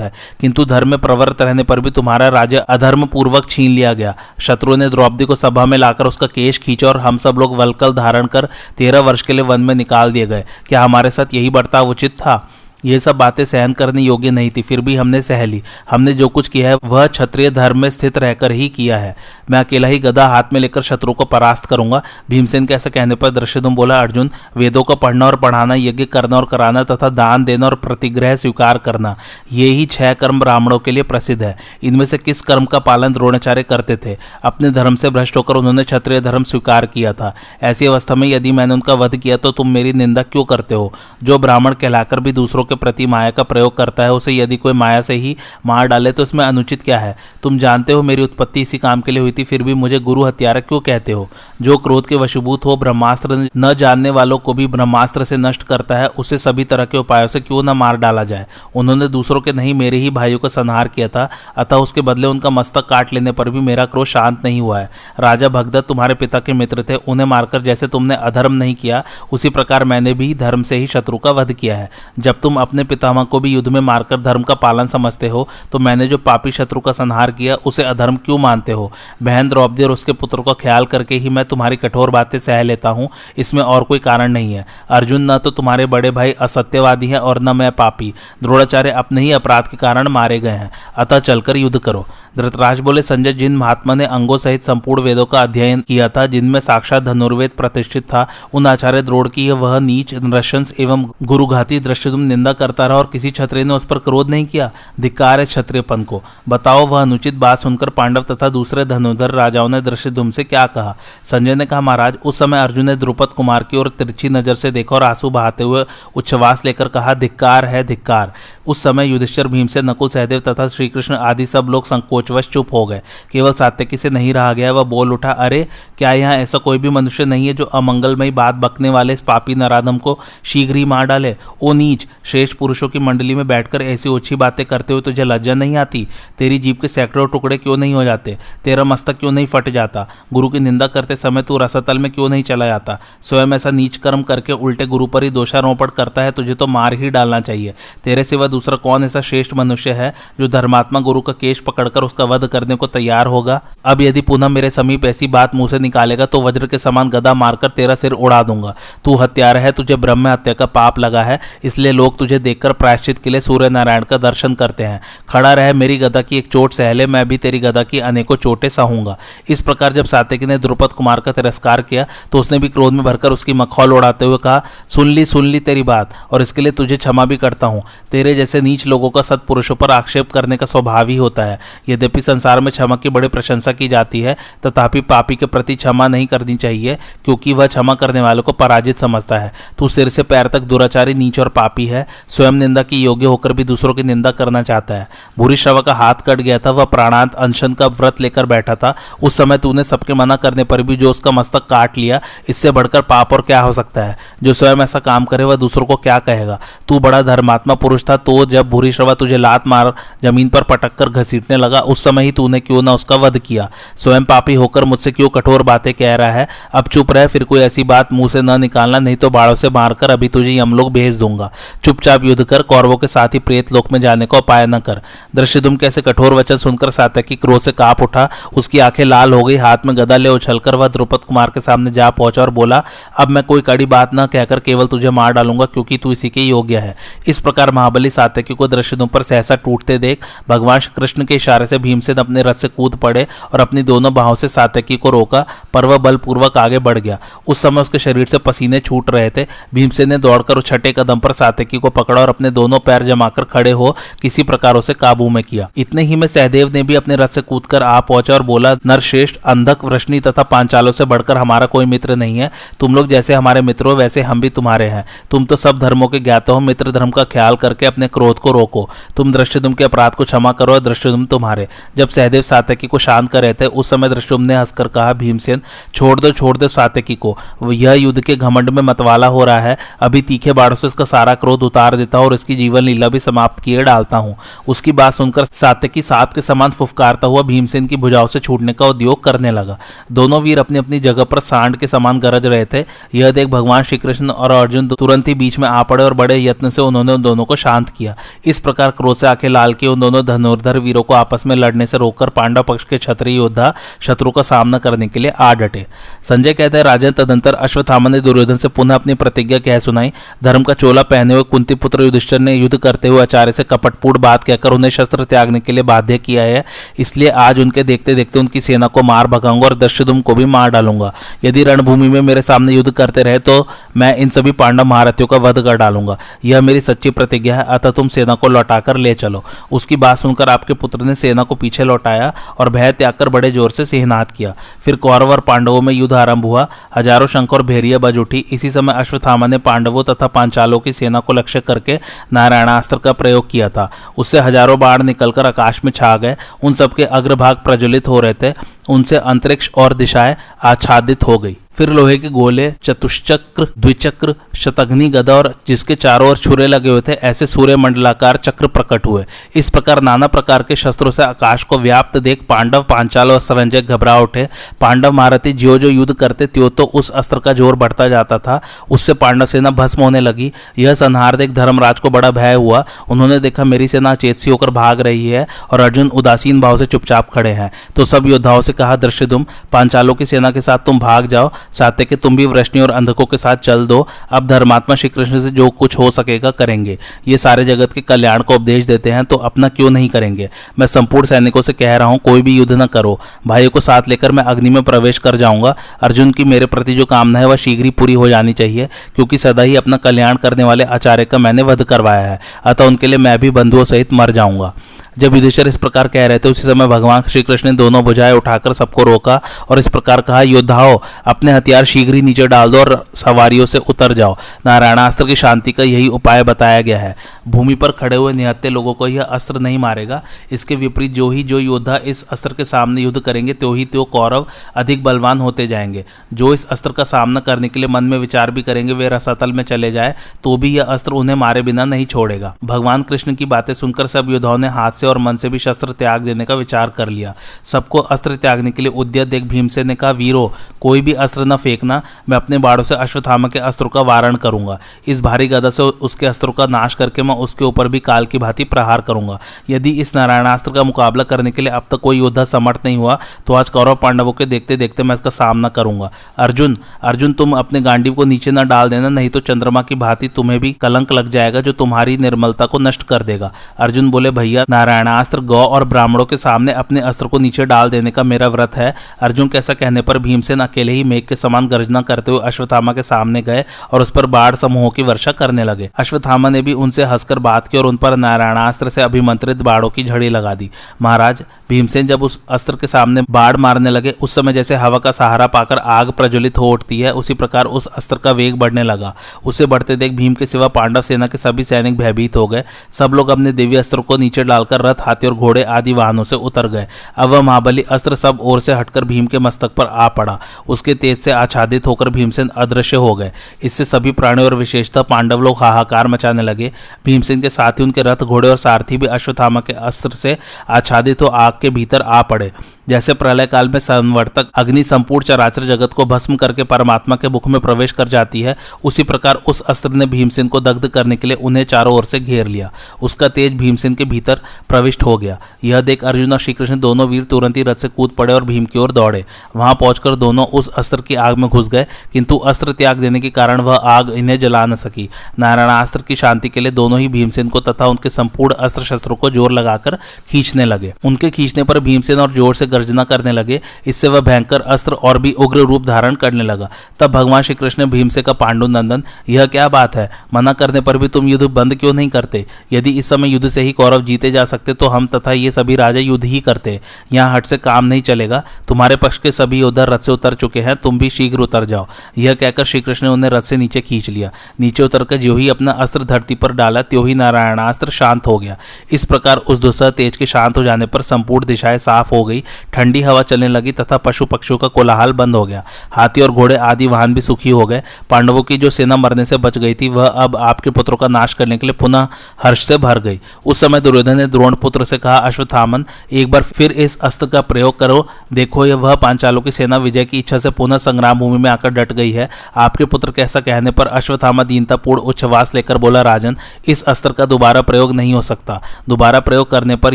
है। किंतु धर्म में प्रवृत्त रहने पर भी तुम्हारा राज्य अधर्म पूर्वक छीन लिया गया। शत्रु ने द्रौपदी को सभा में लाकर उसका केश खींचा और हम सब लोग वलकल धारण कर तेरह वर्ष के लिए वन में निकाल दिए गए। क्या हमारे साथ यही बर्ताव उचित था? ये सब बातें सहन करने योग्य नहीं थी, फिर भी हमने सह ली। हमने जो कुछ किया है, वह क्षत्रिय धर्म में स्थित रहकर ही किया है। मैं अकेला ही गदा हाथ में लेकर शत्रु को परास्त करूँगा। भीमसेन के ऐसा कहने पर दृश्यदुम बोला, अर्जुन, वेदों को पढ़ना और पढ़ाना, यज्ञ करना और कराना तथा दान देना और प्रतिग्रह स्वीकार करना, ये ही छह कर्म ब्राह्मणों के लिए प्रसिद्ध है। इनमें से किस कर्म का पालन द्रोणाचार्य करते थे? अपने धर्म से भ्रष्ट होकर उन्होंने क्षत्रिय धर्म स्वीकार किया था। ऐसी अवस्था में यदि मैंने उनका वध किया तो तुम मेरी निंदा क्यों करते हो? जो ब्राह्मण कहलाकर भी दूसरों के प्रति माया का प्रयोग करता है, उसे यदि कोई माया से ही मार डाले तो इसमें अनुचित क्या है? तुम जानते हो मेरी उत्पत्ति इसी काम के लिए हुई थी, फिर भी मुझे गुरु हत्यारा क्यों कहते हो? जो क्रोध के वशुभूत हो, ब्रह्मास्त्र न जानने वालों को भी ब्रह्मास्त्र से नष्ट करता है, उसे सभी तरह के उपायों से क्यों न मार डाला जाए? उन्होंने दूसरों के नहीं, मेरे ही भाइयों का संहार किया था, अतः उसके बदले उनका मस्तक काट लेने पर भी मेरा क्रोध शांत नहीं हुआ है। राजा भगदत्त तुम्हारे पिता के मित्र थे, उन्हें मारकर जैसे तुमने अधर्म नहीं किया, उसी प्रकार मैंने भी धर्म से ही शत्रु का वध किया है। जब तुम अपने पितामह को भी युद्ध में मारकर धर्म का पालन समझते हो तो मैंने जो पापी शत्रु का संहार किया, उसे अधर्म क्यों मानते हो? बहन द्रौपदी और उसके पुत्र का ख्याल करके ही मैं तुम्हारी कठोर बातें सह लेता हूँ, इसमें और कोई कारण नहीं है। अर्जुन, न तो तुम्हारे बड़े भाई असत्यवादी हैं और न मैं पापी। द्रोणाचार्य अपने ही अपराध के कारण मारे गए हैं। अतः चलकर युद्ध करो। धृतराज बोले, संजय जिन महात्मा ने अंगों सहित संपूर्ण वेदों का अध्ययन किया था, जिनमें साक्षात धनुर्वेद प्रतिष्ठित था, उन आचार्य द्रोड़ की वह नीच नृशंस एवं गुरुघाती दृश्य तुम निंदा करता रहा और किसी क्षत्रिय ने उस पर क्रोध नहीं किया? धिक्कार है क्षत्रियपन को। बताओ, वह अनुचित बात सुनकर पांडव तथा दूसरे धनुधर राजाओं ने दृश्य से क्या कहा? संजय ने कहा, महाराज, उस समय अर्जुन ने द्रुपद कुमार की ओर तिरछी नज़र से देखा और आँसू बहाते हुए उच्छ्वास लेकर कहा, धिक्कार है, धिक्कार। उस समय युधिष्ठर भीम से नकुल सहदेव तथा श्रीकृष्ण आदि सब लोग संकोचवश चुप हो गए। केवल सात्यकी से नहीं रहा गया, वह बोल उठा, अरे, क्या यहाँ ऐसा कोई भी मनुष्य नहीं है जो अमंगलमयी बात बकने वाले इस पापी नराधम को शीघ्र ही मार डाले? ओ नीच, श्रेष्ठ पुरुषों की मंडली में बैठकर ऐसी ओछी बातें करते हुए तुझे लज्जा नहीं आती? तेरी जीप के सैकड़ों टुकड़े क्यों नहीं हो जाते? तेरा मस्तक क्यों नहीं फट जाता? गुरु की निंदा करते समय तू रसतल में क्यों नहीं चला जाता? स्वयं ऐसा नीच कर्म करके उल्टे गुरु पर ही दोषारोपण करता है, तुझे तो मार ही डालना चाहिए। तेरे सिवा दूसरा कौन ऐसा श्रेष्ठ मनुष्य है जो धर्मात्मा गुरु का केश पकड़कर उसका वध करने को तैयार होगा। अब यदि पुनः मेरे समीप ऐसी बात मुँह से निकालेगा तो वज्र के समान गदा मारकर तेरा सिर उड़ा दूँगा। तू हत्यार है, तुझे ब्रह्म हत्या का पाप लगा है, इसलिए लोग तुझे देखकर प्रायश्चित के लिए सूर्य नारायण का दर्शन करते हैं। खड़ा रहे मेरी गदा की एक चोट सहले, मैं भी तेरी गदा की अनेकों चोटें सहूँगा। इस प्रकार जब सातिकी ने द्रुपद कुमार का तिरस्कार किया तो उसने भी क्रोध में भरकर उसकी मखौल उड़ाते हुए कहा, सुन ली सुन ली तेरी बात, और इसके लिए तुझे क्षमा भी करता हूँ। तेरे जैसे नीच लोगों का सत्पुरुषों पर आक्षेप करने का स्वभाव ही होता है। यद्यपि संसार में क्षमा की बड़ी प्रशंसा की जाती है, तथापि पापी के प्रति क्षमा नहीं करनी चाहिए, क्योंकि वह क्षमा करने वालों को पराजित समझता है। तू सिर से पैर तक दुराचारी नीच और पापी है, स्वयं निंदा की योग्य होकर भी दूसरों की निंदा करना चाहता है। भूरी श्रवा का हाथ कट गया था, वह प्राणांत अनशन का व्रत लेकर बैठा था। उस समय तूने सबके मना करने पर भी जो उसका मस्तक काट लिया, इससे बढ़कर पाप और क्या हो सकता है? जो स्वयं ऐसा काम करे, वह दूसरों को क्या कहेगा? तू बड़ा धर्मात्मा पुरुष था तो जब भूरी श्रवा तुझे लात मार ज़मीन पर पटक कर घसीटने लगा उस समय ही तूने क्यों ना उसका वध किया? स्वयं पापी होकर मुझसे क्यों कठोर बातें कह रहा है? अब चुप रह, फिर कोई ऐसी बात मुँह से न निकालना, नहीं तो बाड़ों से मारकर अभी तुझे हम लोग भेज दूँगा। चुपचाप युद्ध कर, कौरवों के साथ ही प्रेत लोक में जाने का उपाय न कर। दृश्य तुम कैसे कठोर वचन सुनकर सातकी क्रोध से काप उठा? उसकी आँखें लाल हो गई, हाथ में गदा ले उछलकर वह द्रुपद कुमार के सामने जा पहुँचा और बोला, अब मैं कोई कड़ी बात न कहकर केवल तुझे मार डालूँगा, क्योंकि तू इसी के योग्य है। इस प्रकार महाबली सातकी को दृश्य पर सहसा टूटते देख, भगवान कृष्ण के इशारे से भीमसेन अपने रथ से कूद पड़े और अपनी दोनों बाहों से सातकी को रोका पर वह बलपूर्वक आगे बढ़ गया। उस समय उसके शरीर से पसीने छूट रहे थे। भीमसेन ने दौड़कर उस छठे कदम पर सातकी को पकड़ा और अपने दोनों पैर जमाकर खड़े हो किसी प्रकार उसे काबू में किया। इतने ही में सहदेव ने भी अपने रथ से कूद कर आ पहुँचा और बोला, नरश्रेष्ठ, अंधक, वृष्णि तथा पांचालों से बढ़कर हमारा कोई मित्र नहीं है। तुम लोग जैसे हमारे मित्र हो, वैसे हम भी तुम्हारे हैं। तुम तो सब धर्मों के ज्ञात हो। मित्र धर्म का ख्याल करके अपने क्रोध को रोको। तुम दृष्टुम के अपराध को क्षमा करो और दृष्टुम तुम्हारे। जब सहदेव सातकी को शांत कर रहे थे, उस समय दृष्टुम ने हंसकर कहा, भीमसेन, छोड़ दो छोड़ दो सातकी को। यह युद्ध के घमंड में मतवाला हो रहा है। अभी तीखे बाढ़ों से इसका सारा क्रोध उतार देता और इसकी जीवन लीला भी समाप्त किए डालता हूँ। उसकी बात सुनकर सात्यकी सांप के समान फुफकारता हुआ भीमसेन की भुजाओं से छूटने का उद्योग करने लगा। दोनों वीर अपनी अपनी जगह पर सांड के समान गरज रहे थे। यह देख भगवान श्री कृष्ण और अर्जुन तुरंत ही बीच में आ पड़े और बड़े यत्न से उन्होंने उन दोनों को शांत किया। इस प्रकार क्रोध से आके लाल के उन दोनों धनुर्धर वीरों को आपस में लड़ने से रोककर पांडव पक्ष के क्षत्रिय योद्धा शत्रु का सामना करने के लिए आ डटे। संजय कहते हैं राजन तदंतर अश्वत्थामा ने दुर्योधन से पुनः अपनी प्रतिज्ञा कह सुनाई। धर्म का चोला पहने हुए कुंती पुत्र युधिष्ठर ने युद्ध करते हुए आचार्य से कपटपूर्ण बात कहकर उन्हें शस्त्र त्यागने के लिए बाध्य किया है। इसलिए आज उनके देखते देखते उनकी सेना को मार भगाऊँगा और दृश्यदुम को भी मार डालूँगा। यदि रणभूमि में मेरे सामने युद्ध करते रहे तो मैं इन सभी पांडव महारथियों का वध कर डालूँगा। यह मेरी सच्ची प्रतिज्ञा है, अतः तुम सेना को लौटाकर ले चलो। उसकी बात सुनकर आपके पुत्र ने सेना को पीछे लौटाया और भय त्याग कर बड़े ज़ोर से सिहनाद किया। फिर कौरव और पांडवों में युद्ध आरंभ हुआ। हज़ारों शंख और भेरिया बज उठी। इसी समय अश्वत्थामा ने पांडवों तथा पांचालों की सेना को लक्ष्य करके नारायणास्त्र का प्रयोग किया था। उससे हज़ारों बाढ़ निकलकर आकाश में छा गए। उन सबके अग्रभाग प्रज्वलित हो रहे थे। उनसे अंतरिक्ष और दिशाएँ आच्छादित हो गई। फिर लोहे के गोले, चतुष्चक्र, द्विचक्र शतग्नि गदा और जिसके चारों ओर छुरे लगे हुए थे, ऐसे सूर्य मंडलाकार चक्र प्रकट हुए। इस प्रकार नाना प्रकार के शस्त्रों से आकाश को व्याप्त देख पांडव, पांचाल और संजय घबरा उठे। पांडव महारथी जो जो युद्ध करते, त्यो तो उस अस्त्र का ज़ोर बढ़ता जाता था। उससे पांडव सेना भस्म होने लगी। यह संहार देख धर्मराज को बड़ा भय हुआ। उन्होंने देखा, मेरी सेना चेतसी होकर भाग रही है और अर्जुन उदासीन भाव से चुपचाप खड़े हैं। तो सब योद्धाओं से कहा दृश्य तुम पांचालों की सेना के साथ तुम भाग जाओ। साथ कि तुम भी वृष्णि और अंधकों के साथ चल दो। अब धर्मात्मा श्री कृष्ण से जो कुछ हो सकेगा करेंगे। ये सारे जगत के कल्याण को उपदेश देते हैं तो अपना क्यों नहीं करेंगे? मैं संपूर्ण सैनिकों से कह रहा हूँ, कोई भी युद्ध न करो। भाइयों को साथ लेकर मैं अग्नि में प्रवेश कर जाऊँगा। अर्जुन की मेरे प्रति जो कामना है, वह शीघ्र ही पूरी हो जानी चाहिए, क्योंकि सदा ही अपना कल्याण करने वाले आचार्य का मैंने वध करवाया है। अतः उनके लिए मैं भी बंधुओं सहित मर जाऊँगा। जब युधिष्ठर इस प्रकार कह रहे थे, उसी समय भगवान श्री कृष्ण ने दोनों बुझाए उठाकर सबको रोका और इस प्रकार कहा, योद्धाओं, अपने हथियार शीघ्र ही नीचे डाल दो और सवारियों से उतर जाओ। नारायणास्त्र की शांति का यही उपाय बताया गया है। भूमि पर खड़े हुए निहत्ते लोगों को यह अस्त्र नहीं मारेगा। इसके विपरीत जो ही जो योद्धा इस अस्त्र के सामने युद्ध करेंगे, त्यो ही त्यो कौरव अधिक बलवान होते जाएँगे। जो इस अस्त्र का सामना करने के लिए मन में विचार भी करेंगे, वे रसातल में चले जाए तो भी यह अस्त्र उन्हें मारे बिना नहीं छोड़ेगा। भगवान कृष्ण की बातें सुनकर सब योद्धाओं ने हाथ से और मन से भी शस्त्र त्याग देने का विचार कर लिया। सबको अस्त्र त्यागने के लिए उद्यत देख भीमसेन ने कहा, वीरो, कोई भी अस्त्र न फेंकना, मैं अपने बाड़ों से अश्वत्थामा के अस्त्रों का वारण करूँगा। इस भारी गदा से उसके अस्त्रों का नाश करके मैं उसके ऊपर भी काल की भांति प्रहार करूँगा। यदि इस नारायणास्त्र का मुकाबला करने के लिए अब तक कोई योद्धा समर्थ नहीं हुआ तो आज कौरव पांडवों के देखते देखते मैं इसका सामना करूँगा। अर्जुन अर्जुन, तुम अपने गांडीव को नीचे न डाल देना, नहीं तो चंद्रमा की भांति तुम्हें भी कलंक लग जाएगा, जो तुम्हारी निर्मलता को नष्ट कर देगा। अर्जुन बोले, भैया नारायणास्त्र अस्त्र गौ और ब्राह्मणों के सामने अपने अस्त्र को नीचे डाल देने का मेरा व्रत है। अर्जुन के ऐसा कहने पर भीमसेन अकेले ही मेघ के समान गर्जना करते हुए अश्वत्थामा के सामने गए और उस पर बाढ़ समूहों की वर्षा करने लगे। अश्वत्थामा ने भी उनसे हंसकर बात की और उन पर नारायणास्त्र से अभिमंत्रित बाढ़ों की झड़ी लगा दी। महाराज, भीमसेन जब उस अस्त्र के सामने बाढ़ मारने लगे, उस समय जैसे हवा का सहारा पाकर आग प्रज्वलित हो उठती है, उसी प्रकार उस अस्त्र का वेग बढ़ने लगा। उसे बढ़ते देख भीम के सिवा पांडव सेना के सभी सैनिक भयभीत हो गए। सब लोग अपने दिव्य अस्त्र को नीचे डालकर कर रथ, हाथी और घोड़े आदि वाहनों से उतर गए। अब वह महाबली अस्त्र सब ओर से हटकर भीम के मस्तक पर आ पड़ा। उसके तेज से आच्छादित होकर भीमसेन अदृश्य हो गए। इससे सभी प्राणी और विशेषतः पांडव लोग हाहाकार मचाने लगे। भीमसेन के साथ ही उनके रथ, घोड़े और सारथी भी अश्वत्थामा के अस्त्र से आच्छादित हो आग के भीतर आ पड़े। जैसे प्रलय काल में संवर्तक अग्नि संपूर्ण चराचर जगत को भस्म करके परमात्मा के मुख में प्रवेश कर जाती है, उसी प्रकार उस अस्त्र ने भीमसेन को दग्ध करने के लिए उन्हें चारों ओर से घेर लिया। उसका तेज भीमसेन के भीतर प्रविष्ट हो गया। यह देख अर्जुन और श्रीकृष्ण दोनों वीर तुरंत ही रथ से कूद पड़े और भीम की ओर दौड़े। वहाँ पहुंचकर दोनों उस अस्त्र की आग में घुस गए, किंतु अस्त्र त्याग देने के कारण वह आग इन्हें जला न सकी। नारायणास्त्र की शांति के लिए दोनों ही भीमसेन को तथा उनके संपूर्ण अस्त्र शस्त्रों को ज़ोर लगाकर खींचने लगे। उनके खींचने पर भीमसेन और ज़ोर से गर्जना करने लगे। इससे वह भयंकर अस्त्र और भी उग्र रूप धारण करने लगा। तब भगवान श्री कृष्ण ने का पांडु नंदन यह क्या बात है? मना करने पर भी तुम युद्ध बंद क्यों नहीं करते? यदि इस समय युद्ध से ही कौरव जीते जा सकते तो हम तथा ये सभी राजा युद्ध ही करते। यहाँ हट से काम नहीं चलेगा। तुम्हारे पक्ष के सभी योद्धा रथ से उतर चुके हैं, तुम भी शीघ्र उतर जाओ। यह कहकर श्री कृष्ण ने उन्हें रथ से नीचे खींच लिया। नीचे उतर कर जो ही अपना अस्त्र धरती पर डाला, त्यो ही नारायणास्त्र शांत हो गया। इस प्रकार उस दुस्सह तेज के शांत हो जाने पर संपूर्ण दिशाएँ साफ़ हो गई। ठंडी हवा चलने लगी तथा पशु पक्षियों का कोलाहल बंद हो गया। हाथी और घोड़े आदि वाहन भी सुखी हो गए। पांडवों की जो सेना मरने से बच गई थी, वह अब आपके पुत्रों का नाश करने के लिए पुनः हर्ष से भर गई। उस समय दुर्योधन ने द्रोण पुत्र से कहा, अश्वत्थामन, एक बार फिर इस अस्त्र का प्रयोग करो। देखो, यह वह पांचालों की सेना विजय की इच्छा से पुनः संग्राम भूमि में आकर डट गई है। आपके पुत्र के ऐसा कहने पर अश्वत्थामा दीनतापूर्ण उच्छ्वास लेकर बोला, राजन, इस अस्त्र का दोबारा प्रयोग नहीं हो सकता। दोबारा प्रयोग करने पर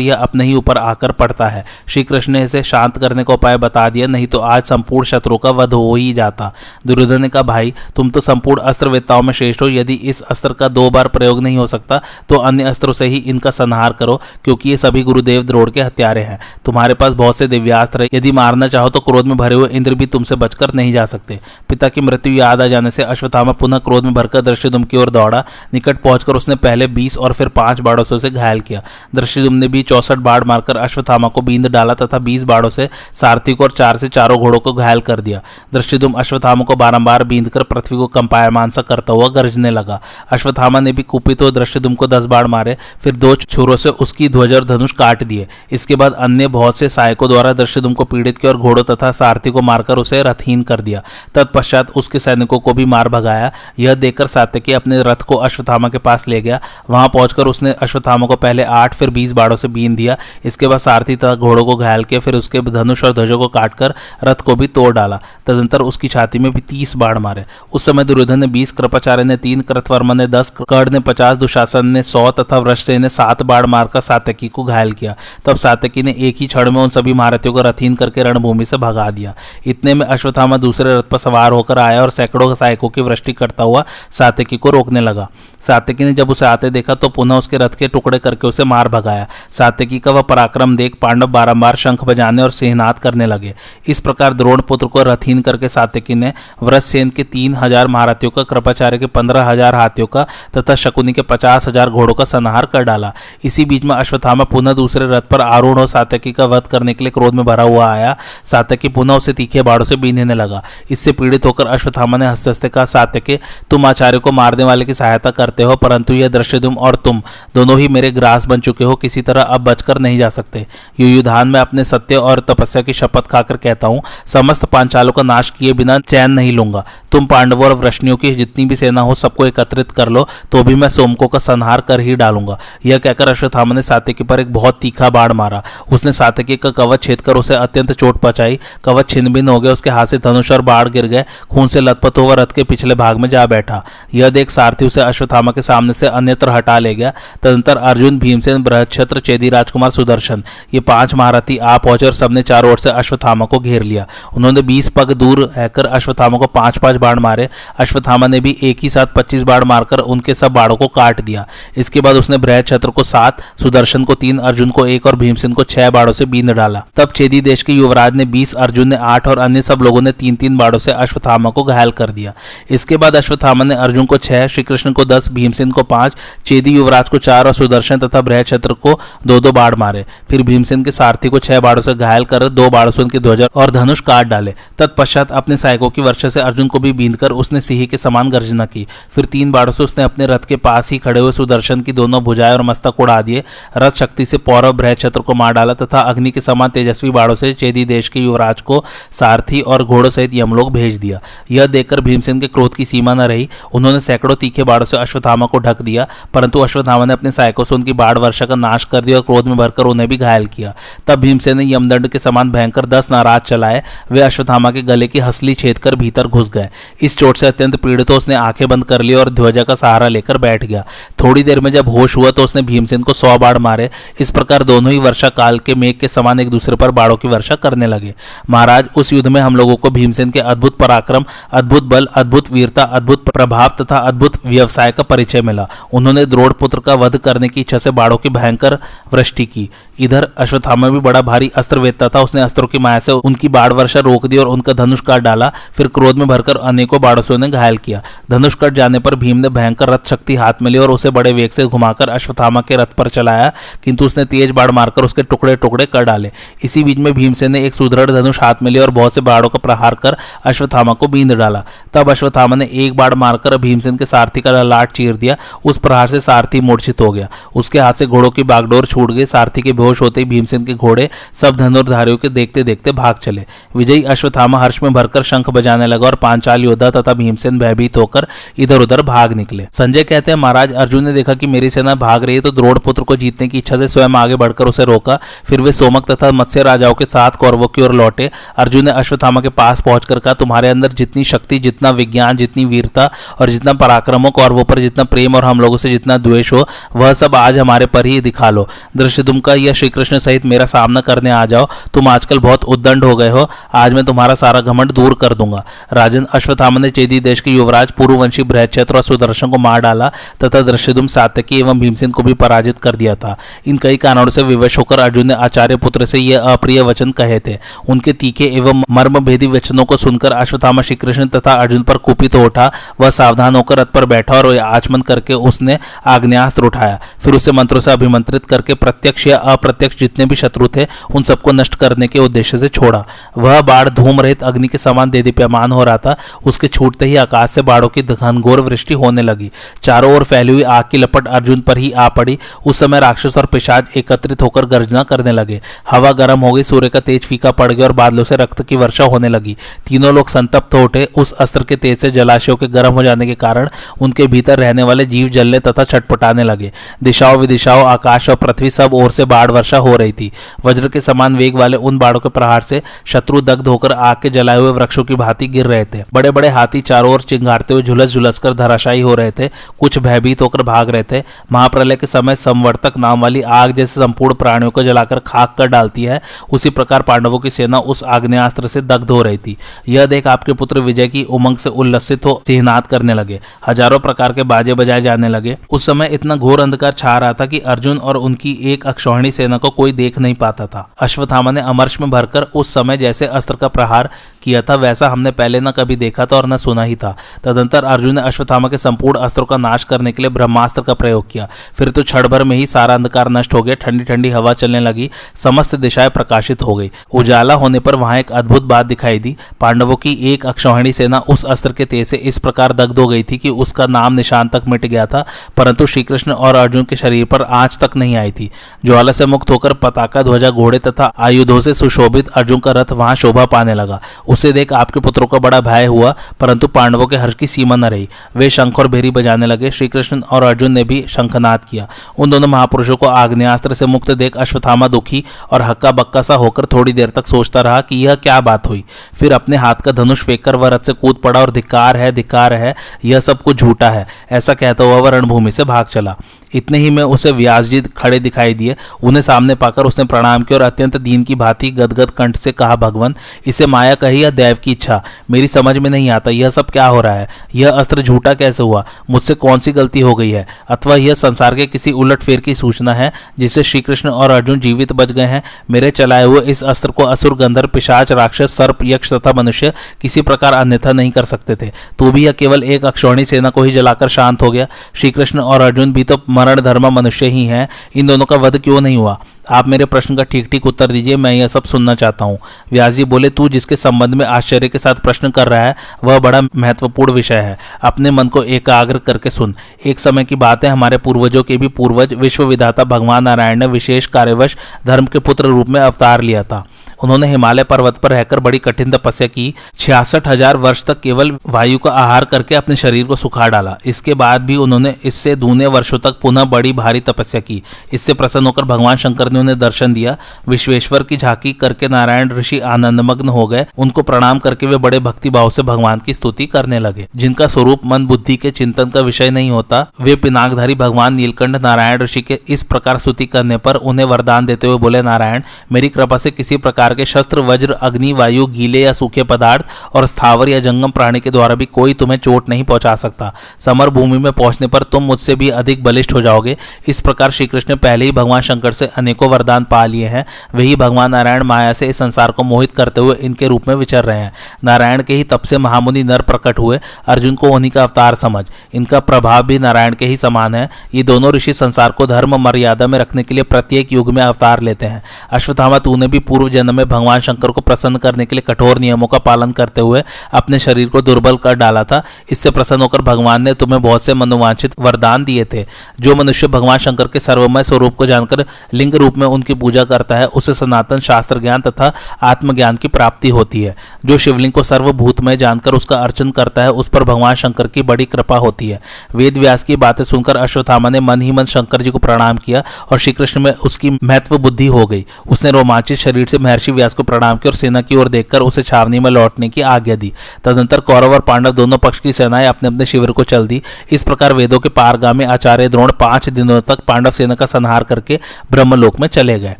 यह अपने ही ऊपर आकर पड़ता है। श्री कृष्ण ने इसे शांत करने का उपाय बता दिया, नहीं तो आज संपूर्ण शत्रु का वध हो ही जाता। दुर्योधन ने कहा, भाई, तुम तो संपूर्ण अस्त्र वेताओं में श्रेष्ठ हो। यदि इस अस्त्र का दो बार प्रयोग नहीं हो सकता तो अन्य अस्त्रों से ही इनका संहार करो। क्योंकि ये सभी गुरुदेव द्रोड़ के हत्यारे हैं। तुम्हारे पास बहुत से दिव्यास्त्र है। यदि मारना चाहो तो क्रोध में भरे हुए इंद्र भी तुमसे बचकर नहीं जा सकते। पिता की मृत्यु याद आ जाने से अश्वत्थामा पुनः क्रोध में भरकर दृश्यदुम की ओर दौड़ा। निकट पहुंचकर उसने पहले बीस और फिर पाँच बाड़ों से उसे घायल किया। दृश्यदुम ने भी चौसठ बाढ़ मारकर अश्वत्थामा को बींद डाला तथा बीस बाड़ों से सारथी को और चार से चारों घोड़ों को घायल कर दिया। दृश्यदुम अश्वत्थामा को बारंबार बींद कर पृथ्वी को कंपायमान सा करता हुआ गरजने लगा। अश्वत्थामा ने भी कुपित हो दृश्यदुम को दस बाढ़ मारे। फिर दो छुरों से उसकी ध्वज और धनुष काट दिए। इसके बाद अन्य बहुत से सहायकों द्वारा दृश्यदुम को पीड़ित किया और घोड़ों तथा सारथी को मारकर उसे रथहीन कर दिया। तत्पश्चात उसके सैनिकों को भी मार भगाया। यह देखकर सात्यकी अपने रथ को अश्वत्थामा के पास ले गया। वहाँ पहुंचकर उसने अश्वत्थामा को पहले आठ, फिर बीस बाड़ों से बीन दिया। इसके बाद सारथी तथा घोड़ों को घायल किया, फिर उसके धनुष और ध्वजों को काटकर रथ को भी तोड़ डाला। तदंतर उसकी छाती में भी तीस बाढ़ मारे। उस समय दुर्योधन ने बीस, कृपाचार्य ने तीन, कृतवर्मा ने दस, कर्ण ने पचास, दुशासन ने सौ तथा वृक्ष ने सात बाढ़ मारकर सात्यकी को घायल किया। तब सातकी ने एक ही क्षण में उन सभी महारथियों को रथहीन करके रणभूमि से भगा दिया। इतने में अश्वत्थामा दूसरे रथ पर सवार होकर आया और सैकड़ों सहायकों की वृष्टि करता हुआ सात्यकी को रोकने लगा। सात्यकी ने जब उसे आते देखा तो पुनः उसके रथ के टुकड़े करके उसे मार भगाया। सात्यकी का वह पराक्रम देख पांडव बारंबार शंख बजाने और सिंहनाद करने लगे। इस प्रकार द्रोण पुत्र को रथीन करके सातकी ने वृषसेन के तीन हज़ार महारथियों का, कृपाचार्य के पंद्रह हज़ार हाथियों का तथा शकुनी के पचास हज़ार घोड़ों का संहार कर डाला। इसी बीच में अश्वत्थामा पुनः दूसरे रथ पर आरूढ़ और सात्यकी का वध करने के लिए क्रोध में भरा हुआ आया। सात्यकी पुनः उसे तीखे बाड़ों से बीनने लगा। इससे पीड़ित होकर अश्वत्थामा ने हँसते हँसते कहा सात्यकी तुम आचार्य को मारने वाले की सहायता करते हो, परंतु यह दृश्य तुम और तुम दोनों ही मेरे ग्रास बन चुके हो, किसी तरह अब बचकर नहीं जा सकते। युयुधान में अपने सत्य और तपस्या की शपथ खाकर कहता हूँ, समस्त पांचालों का नाश किए बिना चैन नहीं लूँगा। तुम पांडवों और वृष्णियों की जितनी भी सेना हो, सबको एकत्रित कर लो तो भी मैं सोमको का संहार कर ही डालूँगा। यह कहकर अश्वत्थामा ने सात्यकी पर एक बहुत तीखा बाढ़ मारा। उसने सात्यकी का कवच छेद कर उसे अत्यंत चोट पहुंचाई। कवच छिन्न भिन्न हो गया, उसके हाथ से धनुष और बाढ़ गिर गए। खून से लथपथ होकर रथ के पिछले भाग में जा बैठा। यह देख सारथी उसे अश्वत्थामा के सामने से अन्यत्र हटा ले गया। तदंतर अर्जुन, भीमसेन बृहक्षत्र चेदी, राजकुमार, सुदर्शन, ये पाँच महारथी आ पहुँचे और सबने चारों ओर से अश्वत्थामा को घेर लिया। उन्होंने बीस पग दूर रहकर अश्वत्थामा को पाँच पाँच बाढ़ मारे। अश्वत्थामा ने भी एक ही साथ पच्चीस बाढ़ मारकर उनके सब बाढ़ों को काट दिया। इसके बाद उसने बृहद छत्र को सात, सुदर्शन को तीन, अर्जुन को एक और भीमसेन को छह बाढ़ों से बींद डाला। तब चेदी देश के युवराज ने बीस, अर्जुन ने आठ और अन्य सब लोगों ने तीन तीन बाढ़ों से अश्वत्थामा को घायल कर दिया। इसके बाद अश्वत्थामा ने अर्जुन को छह, श्रीकृष्ण को दस, भीमसेन को पाँच, चेदी युवराज को चार और सुदर्शन तथा बृहद छत्र को दो दो बाढ़ मारे। फिर भीमसेन के सारथी को छह बाढ़ों से घायल कर दो बाढ़ों से उनके ध्वजा और धनुष काट डाले। तत्पश्चात अपने सहायकों की वर्षा से अर्जुन को भी बींद कर उसने सिंह के समान गर्जना की। फिर तीन बाढ़ों से उसने अपने रथ के पास ही खड़े हुए सुदर्शन की दोनों भुजाएँ और मस्तक उड़ा दिए। रथ शक्ति से पौरव बृहक्षत्र को मार डाला तथा अग्नि के समान तेजस्वी बाड़ों से चेदी देश के युवराज को सारथी और घोड़ों सहित यमलोक भेज दिया। यह देखकर भीमसेन के क्रोध की सीमा न रही। उन्होंने सैकड़ों तीखे बाड़ों से अश्वत्थामा को ढक दिया, परंतु अश्वत्थामा ने अपने सहायकों से उनकी बाढ़ वर्षा का नाश कर दिया और क्रोध में भरकर उन्हें भी घायल किया। तब भीमसेन ने यमदंड के समान भयंकर दस नाराज़ चलाए। वे अश्वत्थामा के गले की हसली छेद कर भीतर घुस गए। इस चोट से अत्यंत पीड़ित तो उसने आँखें बंद कर ली और ध्वजा का सहारा लेकर बैठ गया। थोड़ी देर में जब होश हुआ तो उसने भीमसेन को सौ बाढ़ मारे। इस प्रकार दोनों ही वर्षा काल के मेघ के समान एक दूसरे पर बाढ़ों की वर्षा करने लगे। महाराज, उस युद्ध में हम लोगों को भीमसेन के अद्भुत पराक्रम, अद्भुत बल, अद्भुत वीरता, अद्भुत प्रभाव तथा अद्भुत व्यवसाय का परिचय मिला। उन्होंने द्रोड़ पुत्र का वध करने की इच्छा से बाढ़ों की भयंकर वृष्टि की। इधर अश्वत्थामा भी बड़ा भारी अस्त्र वेदता था। उसने अस्त्रों की माया से उनकी बाढ़ वर्षा रोक दी और उनका धनुष काट डाला। फिर क्रोध में भरकर अनेकों बाढ़ों से उन्हें घायल किया। धनुष कट जाने पर भीम ने भयंकर रथ शक्ति हाथ में ली और उसे बड़े वेग से घुमाकर अश्वत्थामा के रथ पर चलाया। किंतु उसने तेज बाढ़ मारकर उसके टुकड़े टुकड़े कर डाले। इसी बीच में भीमसेन ने एक सुदृढ़ धनुष हाथ में लिया और बहुत से बाढ़ों का प्रहार कर अश्वत्थामा को बींद डाला। तब अश्वत्थामा ने एक बाढ़ मारकर भीमसेन के सारथी का लाट चीर दिया। उस प्रहार से सारथी मूर्छित हो गया। उसके हाथ से घोड़ों की बागडोर छूट गई। सारथी के बेहोश होते ही भीमसेन के घोड़े सब धनुर्धारियों के देखते देखते भाग चले। विजयी अश्वत्थामा हर्ष में भरकर शंख बजाने लगा और पांचाल योद्धा तथा भीमसेन भयभीत होकर इधर उधर भाग निकले। संजय कहते हैं, महाराज, अर्जुन ने देखा कि मेरी सेना भाग रही है तो द्रोड़ पुत्र को जीतने की इच्छा से स्वयं आगे बढ़कर उसे रोका। फिर वे सोमक तथा मत्स्य राजाओं के साथ कौरवों की ओर लौटे। अर्जुन ने अश्वत्थामा के पास पहुंचकर कहा, तुम्हारे अंदर जितनी शक्ति, जितना विज्ञान, जितनी वीरता और जितना पराक्रम हो, कौरवों पर जितना प्रेम और हम लोगों से जितना द्वेष हो, वह सब आज हमारे पर ही दिखा लो। दृश्य का या श्री कृष्ण सहित मेरा सामना करने आ जाओ। तुम आजकल बहुत उद्दंड हो गए हो। आज मैं तुम्हारा सारा घमंड दूर कर दूँगा। राजन अश्वत्थामा ने चेदी देश के युवराज, पूर्ववंशी बृहक्षेत्र और सुदर्शन को मार डाला तथा दृश्यदुम सातकी एवं भीमसेन को भी पराजित कर दिया था। इन कई कारणों से विवश होकर अर्जुन ने आचार्य पुत्र से यह अप्रिय वचन कहे थे। उनके तीखे एवं मर्म भेदी वचनों को सुनकर अश्वत्थामा श्री कृष्ण तथा अर्जुन पर कुपित हो उठा। वह सावधान होकर रथ पर बैठा और आचमन करके उसने आग्नेस्त्र उठाया। फिर उसे मंत्रों से अभिमंत्रित करके प्रत्यक्ष या अप्रत्यक्ष जितने भी शत्रु थे, उन सबको नष्ट करने के उद्देश्य से छोड़ा। वह बाढ़ धूम रहित अग्नि के समान दे दीप्यमान हो रहा था। उसके छूटते ही आकाश से बाढ़ों की घनघोर वृष्टि होने लगी। चारों ओर फैली हुई आग की लपट अर्जुन पर ही आ पड़ी। उस समय राक्षस और पिशाच एकत्रित होकर गर्जना करने लगे। हवा गर्म हो गई, सूर्य का तेज फीका पड़ गया और बादलों से रक्त की वर्षा होने लगी। तीनों लोग संतप्त हो उठे। उस अस्त्र के तेज से जलाशयों के गर्म हो जाने के कारण उनके भीतर रहने वाले जीव जलने तथा छटपटाने लगे। दिशाओं विदिशाओं, आकाश और पृथ्वी सब ओर से बाढ़ वर्षा हो रही थी। वज्र के समान वेग वाले उन बाढ़ों के प्रहार से शत्रु दग्ध होकर आग के जलाए हुए वृक्षों की भांति गिर रहे थे। बड़े बड़े हाथी चारों ओर चिंगारते हुए झुलस झुलस कर धराशायी हो रहे थे। कुछ भयभीत होकर भाग रहे थे। महाप्रलय के समय संवर्तक नाम वाली आग जैसे संपूर्ण प्राणियों को जलाकर खाक कर डालती है। उसी प्रकार पांडवों की सेना उस आग्नेस्त्र से दग्ध हो रही थी। यह देख आपके पुत्र विजय की उमंग से उल्लसित हो सिहनाद करने लगे। हज़ारों प्रकार के बाजे बजाए जाने लगे। उस समय इतना घोर अंधकार छा रहा था कि अर्जुन और उनकी एक अक्षौहिणी सेना को कोई देख नहीं पाता था। अश्वत्थामा ने अमर्श में भरकर उस समय जैसे अस्त्र का प्रहार किया था, वैसा हमने पहले न कभी देखा था और न सुना ही था। तदंतर अर्जुन ने अश्वत्थामा के संपूर्ण अस्त्रों का नाश करने के लिए ब्रह्मास्त्र का प्रयोग किया। फिर तो क्षण भर में ही सारा अंधकार नष्ट हो गया ठंडी ठंडी हवा चलने लगी, समस्त दिशाएँ प्रकाशित हो गई। उजाला होने पर वहाँ एक अद्भुत बात दिखाई दी। पांडवों की एक अक्षौहिणी सेना उस अस्त्र के तेज से इस प्रकार दग्ध हो गई थी कि उसका नाम निशान तक मिट गया था, परंतु श्रीकृष्ण और अर्जुन के शरीर पर आँच तक नहीं आई थी। ज्वाला से मुक्त होकर पताका, ध्वजा, घोड़े तथा आयुधों से सुशोभित अर्जुन का रथ वहाँ शोभा पाने लगा। उसे देख आपके पुत्रों का बड़ा भय हुआ, परंतु पांडवों के हर्ष की सीमा न रही। वे शंख और भेरी बजाने लगे। श्रीकृष्ण और अर्जुन ने भी शंखनाद किया। उन दोनों महापुरुषों को आग्नेस्त्र से मुक्त देख अश्वथामा दुखी और हक्का बक्का सा होकर थोड़ी देर तक सोचता रहा कि यह क्या बात हुई। फिर अपने हाथ का धनुष फेंककर वह रथ से कूद पड़ा और धिकार है धिकार है, यह सब कुछ झूठा है, ऐसा कहता हुआ वह रणभूमि से भाग चला। इतने ही में उसे व्यास जी खड़े दिखाई दिए। उन्हें सामने पाकर उसने प्रणाम किया और अत्यंत दीन की भांति गदगद कंठ से कहा, भगवान, इसे माया कही या दैव की इच्छा? मेरी समझ में नहीं आता, यह सब क्या हो रहा है? यह अस्त्र झूठा कैसे हुआ? मुझसे कौन सी गलती हो गई है? अथवा यह संसार के किसी उलट फेर की सूचना है, जिससे श्री कृष्ण और अर्जुन जीवित बच गए हैं। मेरे चलाए हुए इस अस्त्र को असुर गंधर पिशाच, राक्षस, सर्प, यक्ष तथा मनुष्य किसी प्रकार अन्यथा नहीं कर सकते थे। तो भी यह केवल एक अक्षौणी सेना को ही जलाकर शांत हो गया। श्री कृष्ण और अर्जुन भी तो मरण धर्म मनुष्य ही हैं। इन दोनों का वध क्यों नहीं हुआ? आप मेरे प्रश्न का ठीक ठीक उत्तर दीजिए, मैं यह सब सुनना चाहता हूँ। व्यास जी बोले, तू जिसके संबंध में आश्चर्य के साथ प्रश्न कर रहा है, वह बड़ा महत्वपूर्ण विषय है। अपने मन को एकाग्र करके सुन। एक समय की बात है, हमारे पूर्वजों के भी पूर्वज विश्वविधाता भगवान नारायण ने विशेष कार्यवश धर्म के पुत्र रूप में अवतार लिया था। उन्होंने हिमालय पर्वत पर रहकर बड़ी कठिन तपस्या की। छियासठ हज़ार वर्ष तक केवल वायु का आहार करके अपने शरीर को सुखा डाला। इसके बाद भी उन्होंने इससे दूने वर्षों तक पुनः बड़ी भारी तपस्या की। इससे प्रसन्न होकर भगवान शंकर ने उन्हें दर्शन दिया। विश्वेश्वर की झांकी करके नारायण ऋषि आनंदमग्न हो गए। उनको प्रणाम करके वे बड़े भक्ति भाव से भगवान की स्तुति करने लगे। जिनका स्वरूप, मन, बुद्धि के चिंतन का विषय नहीं होता, वे पिनाकधारी भगवान नीलकंठ नारायण ऋषि के इस प्रकार स्तुति करने पर उन्हें वरदान देते हुए बोले, नारायण, मेरी कृपा से किसी प्रकार प्रकार के शस्त्र, वज्र, अग्नि, वायु, गीले या सूखे पदार्थ और स्थावर या जंगम प्राणी के द्वारा भी कोई तुम्हें चोट नहीं पहुँचा सकता। समर भूमि में पहुँचने पर तुम मुझसे भी अधिक बलिष्ठ हो जाओगे। इस प्रकार श्री कृष्ण ने पहले ही भगवान शंकर से अनेकों वरदान पा लिए हैं। वही भगवान नारायण माया से इस संसार को मोहित करते हुए इनके रूप में विचर रहे हैं। नारायण के ही तप से महामुनि नर प्रकट हुए। अर्जुन को उन्हीं का अवतार समझ। इनका प्रभाव भी नारायण के ही समान है। ये दोनों ऋषि संसार को धर्म, मर्यादा में रखने के लिए प्रत्येक युग में अवतार लेते हैं। अश्वत्थामा, तूने भी पूर्व जन्म में भगवान शंकर को प्रसन्न करने के लिए कठोर नियमों का पालन करते हुए अपने शरीर को दुर्बल कर डाला था। इससे प्रसन्न होकर भगवान ने तुम्हें बहुत से मनोवांछित वरदान दिए थे। जो मनुष्य भगवान शंकर के सर्वमय स्वरूप को जानकर लिंग रूप में उनकी पूजा करता है, उसे सनातन शास्त्र ज्ञान तथा आत्मज्ञान की प्राप्ति होती है। जो शिवलिंग को सर्वभूतमय जानकर उसका अर्चन करता है, उस पर भगवान शंकर की बड़ी कृपा होती है। वेद व्यास की बातें सुनकर अश्वत्थामा ने मन ही मन शंकर जी को प्रणाम किया और श्रीकृष्ण में उसकी महत्व बुद्धि हो गई। उसने रोमांचित शरीर से महर्षि व्यास को प्रणाम किया और सेना की ओर देखकर उसे छावनी में लौटने की आज्ञा दी। तदंतर कौरव और पांडव दोनों पक्ष की सेनाएँ अपने अपने शिविर को चल दी। इस प्रकार वेदों के पारगामी आचार्य द्रोण पाँच दिनों तक पांडव सेना का संहार करके ब्रह्मलोक में चले गए।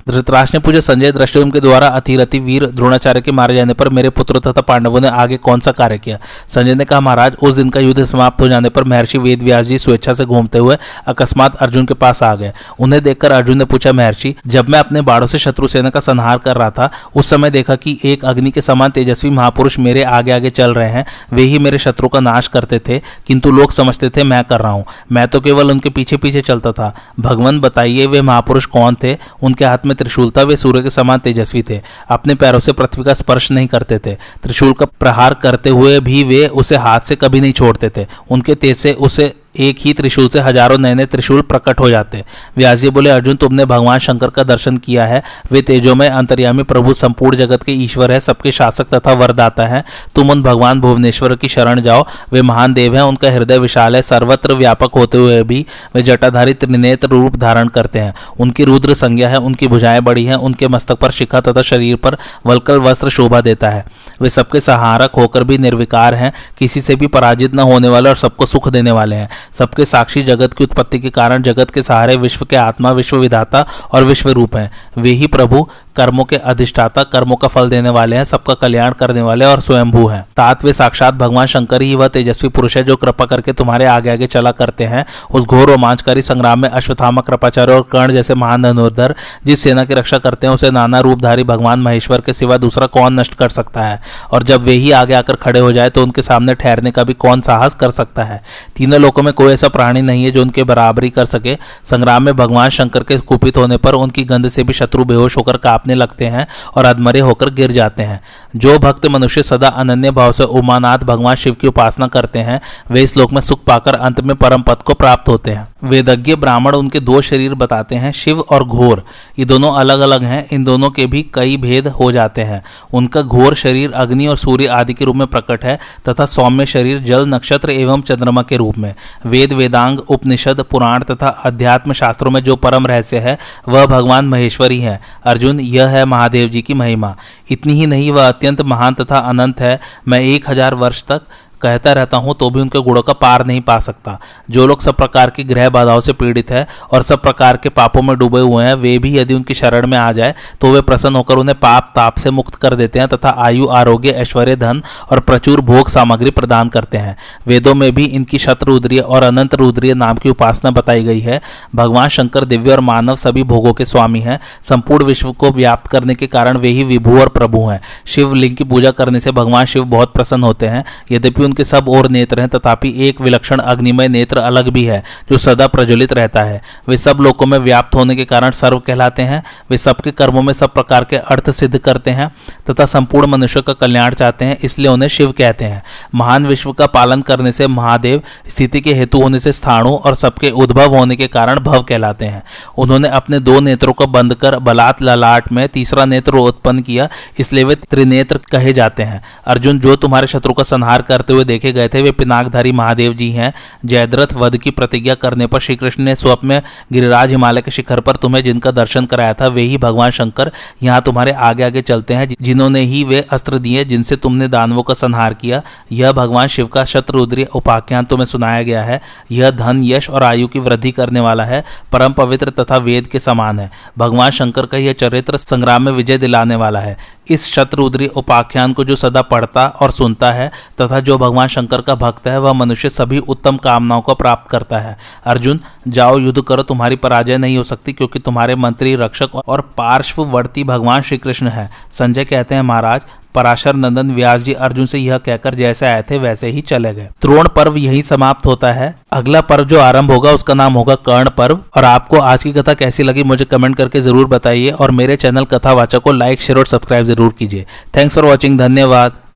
धृतराज ने पूछा संजय दृष्टि के द्वारा अतिरति वीर द्रोणाचार्य के मारे जाने पर मेरे पुत्र तथा पांडवों ने आगे कौन सा कार्य किया? संजय ने कहा, महाराज, उस दिन का युद्ध समाप्त हो जाने पर महर्षि वेद व्यास जी स्वेच्छा से घूमते हुए अकस्मात अर्जुन के पास आ गए। उन्हें देखकर अर्जुन ने पूछा, महर्षि, जब मैं अपने बाड़ों से शत्रु सेना का संहार कर रहा था उस समय देखा कि एक अग्नि के समान तेजस्वी महापुरुष मेरे आगे आगे चल रहे हैं। वे ही मेरे शत्रु का नाश करते थे, किंतु लोग समझते थे, मैं कर रहा हूँ। मैं तो केवल उनके पीछे पीछे चलता था। भगवान, बताइए, वे महापुरुष कौन थे? उनके हाथ में त्रिशूल था, वे सूर्य के समान तेजस्वी थे। अपने पैरों से पृथ्वी का स्पर्श नहीं करते थे। त्रिशूल का प्रहार करते हुए भी वे उसे हाथ से कभी नहीं छोड़ते थे। उनके तेज से उसे एक ही त्रिशूल से हज़ारों नए नए त्रिशूल प्रकट हो जाते व्यास जी बोले, अर्जुन, तुमने भगवान शंकर का दर्शन किया है। वे तेजोमय अंतर्यामी प्रभु संपूर्ण जगत के ईश्वर है, सबके शासक तथा वरदाता है। तुम उन भगवान भुवनेश्वर की शरण जाओ। वे महान देव हैं, उनका हृदय विशाल है, सर्वत्र व्यापक होते हुए भी वे जटाधारी त्रिनेत्र रूप धारण करते हैं। उनकी रुद्र संज्ञा है, उनकी भुजाएँ बड़ी हैं, उनके मस्तक पर शिखा तथा शरीर पर वलकल वस्त्र शोभा देता है। वे सबके सहारक होकर भी निर्विकार हैं, किसी से भी पराजित न होने वाले और सबको सुख देने वाले हैं। सबके साक्षी जगत की उत्पत्ति के कारण जगत के सहारे विश्व के आत्मा, विश्व विधाता और विश्व रूप हैं। वे ही प्रभु कर्मों के अधिष्ठाता, कर्मों का फल देने वाले हैं, सबका कल्याण करने वाले और स्वयंभू हैं। तात वे साक्षात भगवान शंकर ही वह तेजस्वी पुरुष है जो कृपा करके तुम्हारे आगे आगे चला करते हैं। उस घोर रोमांचकारी संग्राम में अश्वथामा कृपाचार्य और कर्ण जैसे महान धनुर्धर जिस सेना की रक्षा करते हैं, उसे नाना रूपधारी भगवान महेश्वर के सिवा दूसरा कौन नष्ट कर सकता है? और जब वे ही आगे आकर खड़े हो जाए तो उनके सामने ठहरने का भी कौन साहस कर सकता है? तीनों लोगों में कोई ऐसा प्राणी नहीं है जो उनके बराबरी कर सके। संग्राम में भगवान शंकर के कुपित होने पर उनकी गंध से भी शत्रु बेहोश होकर कांपने लगते हैं और अधमरे होकर गिर जाते हैं। जो भक्त मनुष्य सदा अनन्य भाव से उमानाथ भगवान शिव की उपासना करते हैं, वे इस लोक में सुख पाकर अंत में परम पद को प्राप्त होते हैं। वेदज्ञ ब्राह्मण उनके दो शरीर बताते हैं, शिव और घोर। ये दोनों अलग अलग हैं, इन दोनों के भी कई भेद हो जाते हैं। उनका घोर शरीर अग्नि और सूर्य आदि के रूप में प्रकट है, तथा सौम्य शरीर जल नक्षत्र एवं चंद्रमा के रूप में। वेद, वेदांग, उपनिषद, पुराण तथा अध्यात्म शास्त्रों में जो परम रहस्य है, वह भगवान महेश्वरी है। अर्जुन, यह है महादेव जी की महिमा। इतनी ही नहीं, वह अत्यंत महान तथा अनंत है। मैं एक हज़ार वर्ष तक कहता रहता हूँ तो भी उनके गुणों का पार नहीं पा सकता। जो लोग सब प्रकार की ग्रह बाधाओं से पीड़ित है और सब प्रकार के पापों में डूबे हुए हैं, वे भी यदि उनकी शरण में आ जाए तो वे प्रसन्न होकर उन्हें पाप ताप से मुक्त कर देते हैं तथा आयु, आरोग्य, ऐश्वर्य, धन और प्रचुर भोग सामग्री प्रदान करते हैं। वेदों में भी इनकी शत्रुद्रीय और अनंत रुद्रीय नाम की उपासना बताई गई है। भगवान शंकर, दिव्य और मानव सभी भोगों के स्वामी हैं। संपूर्ण विश्व को व्याप्त करने के कारण वे ही विभू और प्रभु हैं। शिवलिंग की पूजा करने से भगवान शिव बहुत प्रसन्न होते हैं। यद्यपि उनके सब और नेत्र हैं, तथापि एक विलक्षण अग्निमय नेत्र अलग भी है, जो सदा प्रज्वलित रहता है। वे सब लोकों में व्याप्त होने के कारण सर्व कहलाते हैं। वे सबके कर्मों में सब प्रकार के अर्थ सिद्ध करते हैं, तथा संपूर्ण मनुष्य का कल्याण चाहते हैं, इसलिए उन्हें शिव कहते हैं। महान विश्व का पालन करने से महादेव स्थिति के हेतु होने से स्थाणु और सबके उद्भव होने के कारण भव कहलाते हैं। उन्होंने अपने दो नेत्रों को बंद कर बलात् ललाट में तीसरा नेत्र उत्पन्न किया, इसलिए वे त्रिनेत्र कहे जाते हैं। अर्जुन, जो तुम्हारे शत्रु का संहार करते हुए देखे गए थे। वे पिनाकधारी महादेव जी हैं। जयद्रथ वध की प्रतिज्ञा करने पर श्री कृष्ण ने स्वप्न में गिरिराज हिमालय के शिखर पर तुम्हें जिनका दर्शन कराया था, वे ही भगवान शंकर यहाँ तुम्हारे आगे आगे चलते हैं जिन्होंने ही वे अस्त्र दिए, जिनसे तुमने दानवों का संहार किया। यह भगवान शिव का शत्रुद्री उपाख्यान तुम्हें सुनाया गया है। यह धन, यश और आयु की वृद्धि करने वाला है। परम पवित्र तथा वेद के समान है। भगवान शंकर का यह चरित्र संग्राम में विजय दिलाने वाला है। इस शत्रुद्री उपाख्यान को जो सदा पढ़ता और सुनता है, तथा जो भगवान शंकर का भक्त है, वह मनुष्य सभी उत्तम कामनाओं को प्राप्त करता है। अर्जुन, जाओ युद्ध करो, तुम्हारी पराजय नहीं हो सकती, क्योंकि तुम्हारे मंत्री, रक्षक और पार्श्ववर्ती भगवान श्री कृष्ण है। संजय कहते हैं, महाराज पराशर नंदन व्यास जी अर्जुन से यह कहकर जैसे आए थे वैसे ही चले गए। द्रोण पर्व यही समाप्त होता है। अगला पर्व जो आरंभ होगा उसका नाम होगा कर्ण पर्व। और आपको आज की कथा कैसी लगी मुझे कमेंट करके ज़रूर बताइए। और मेरे चैनल कथावाचक को लाइक, शेयर और सब्सक्राइब ज़रूर कीजिए। थैंक्स फॉर वॉचिंग, धन्यवाद।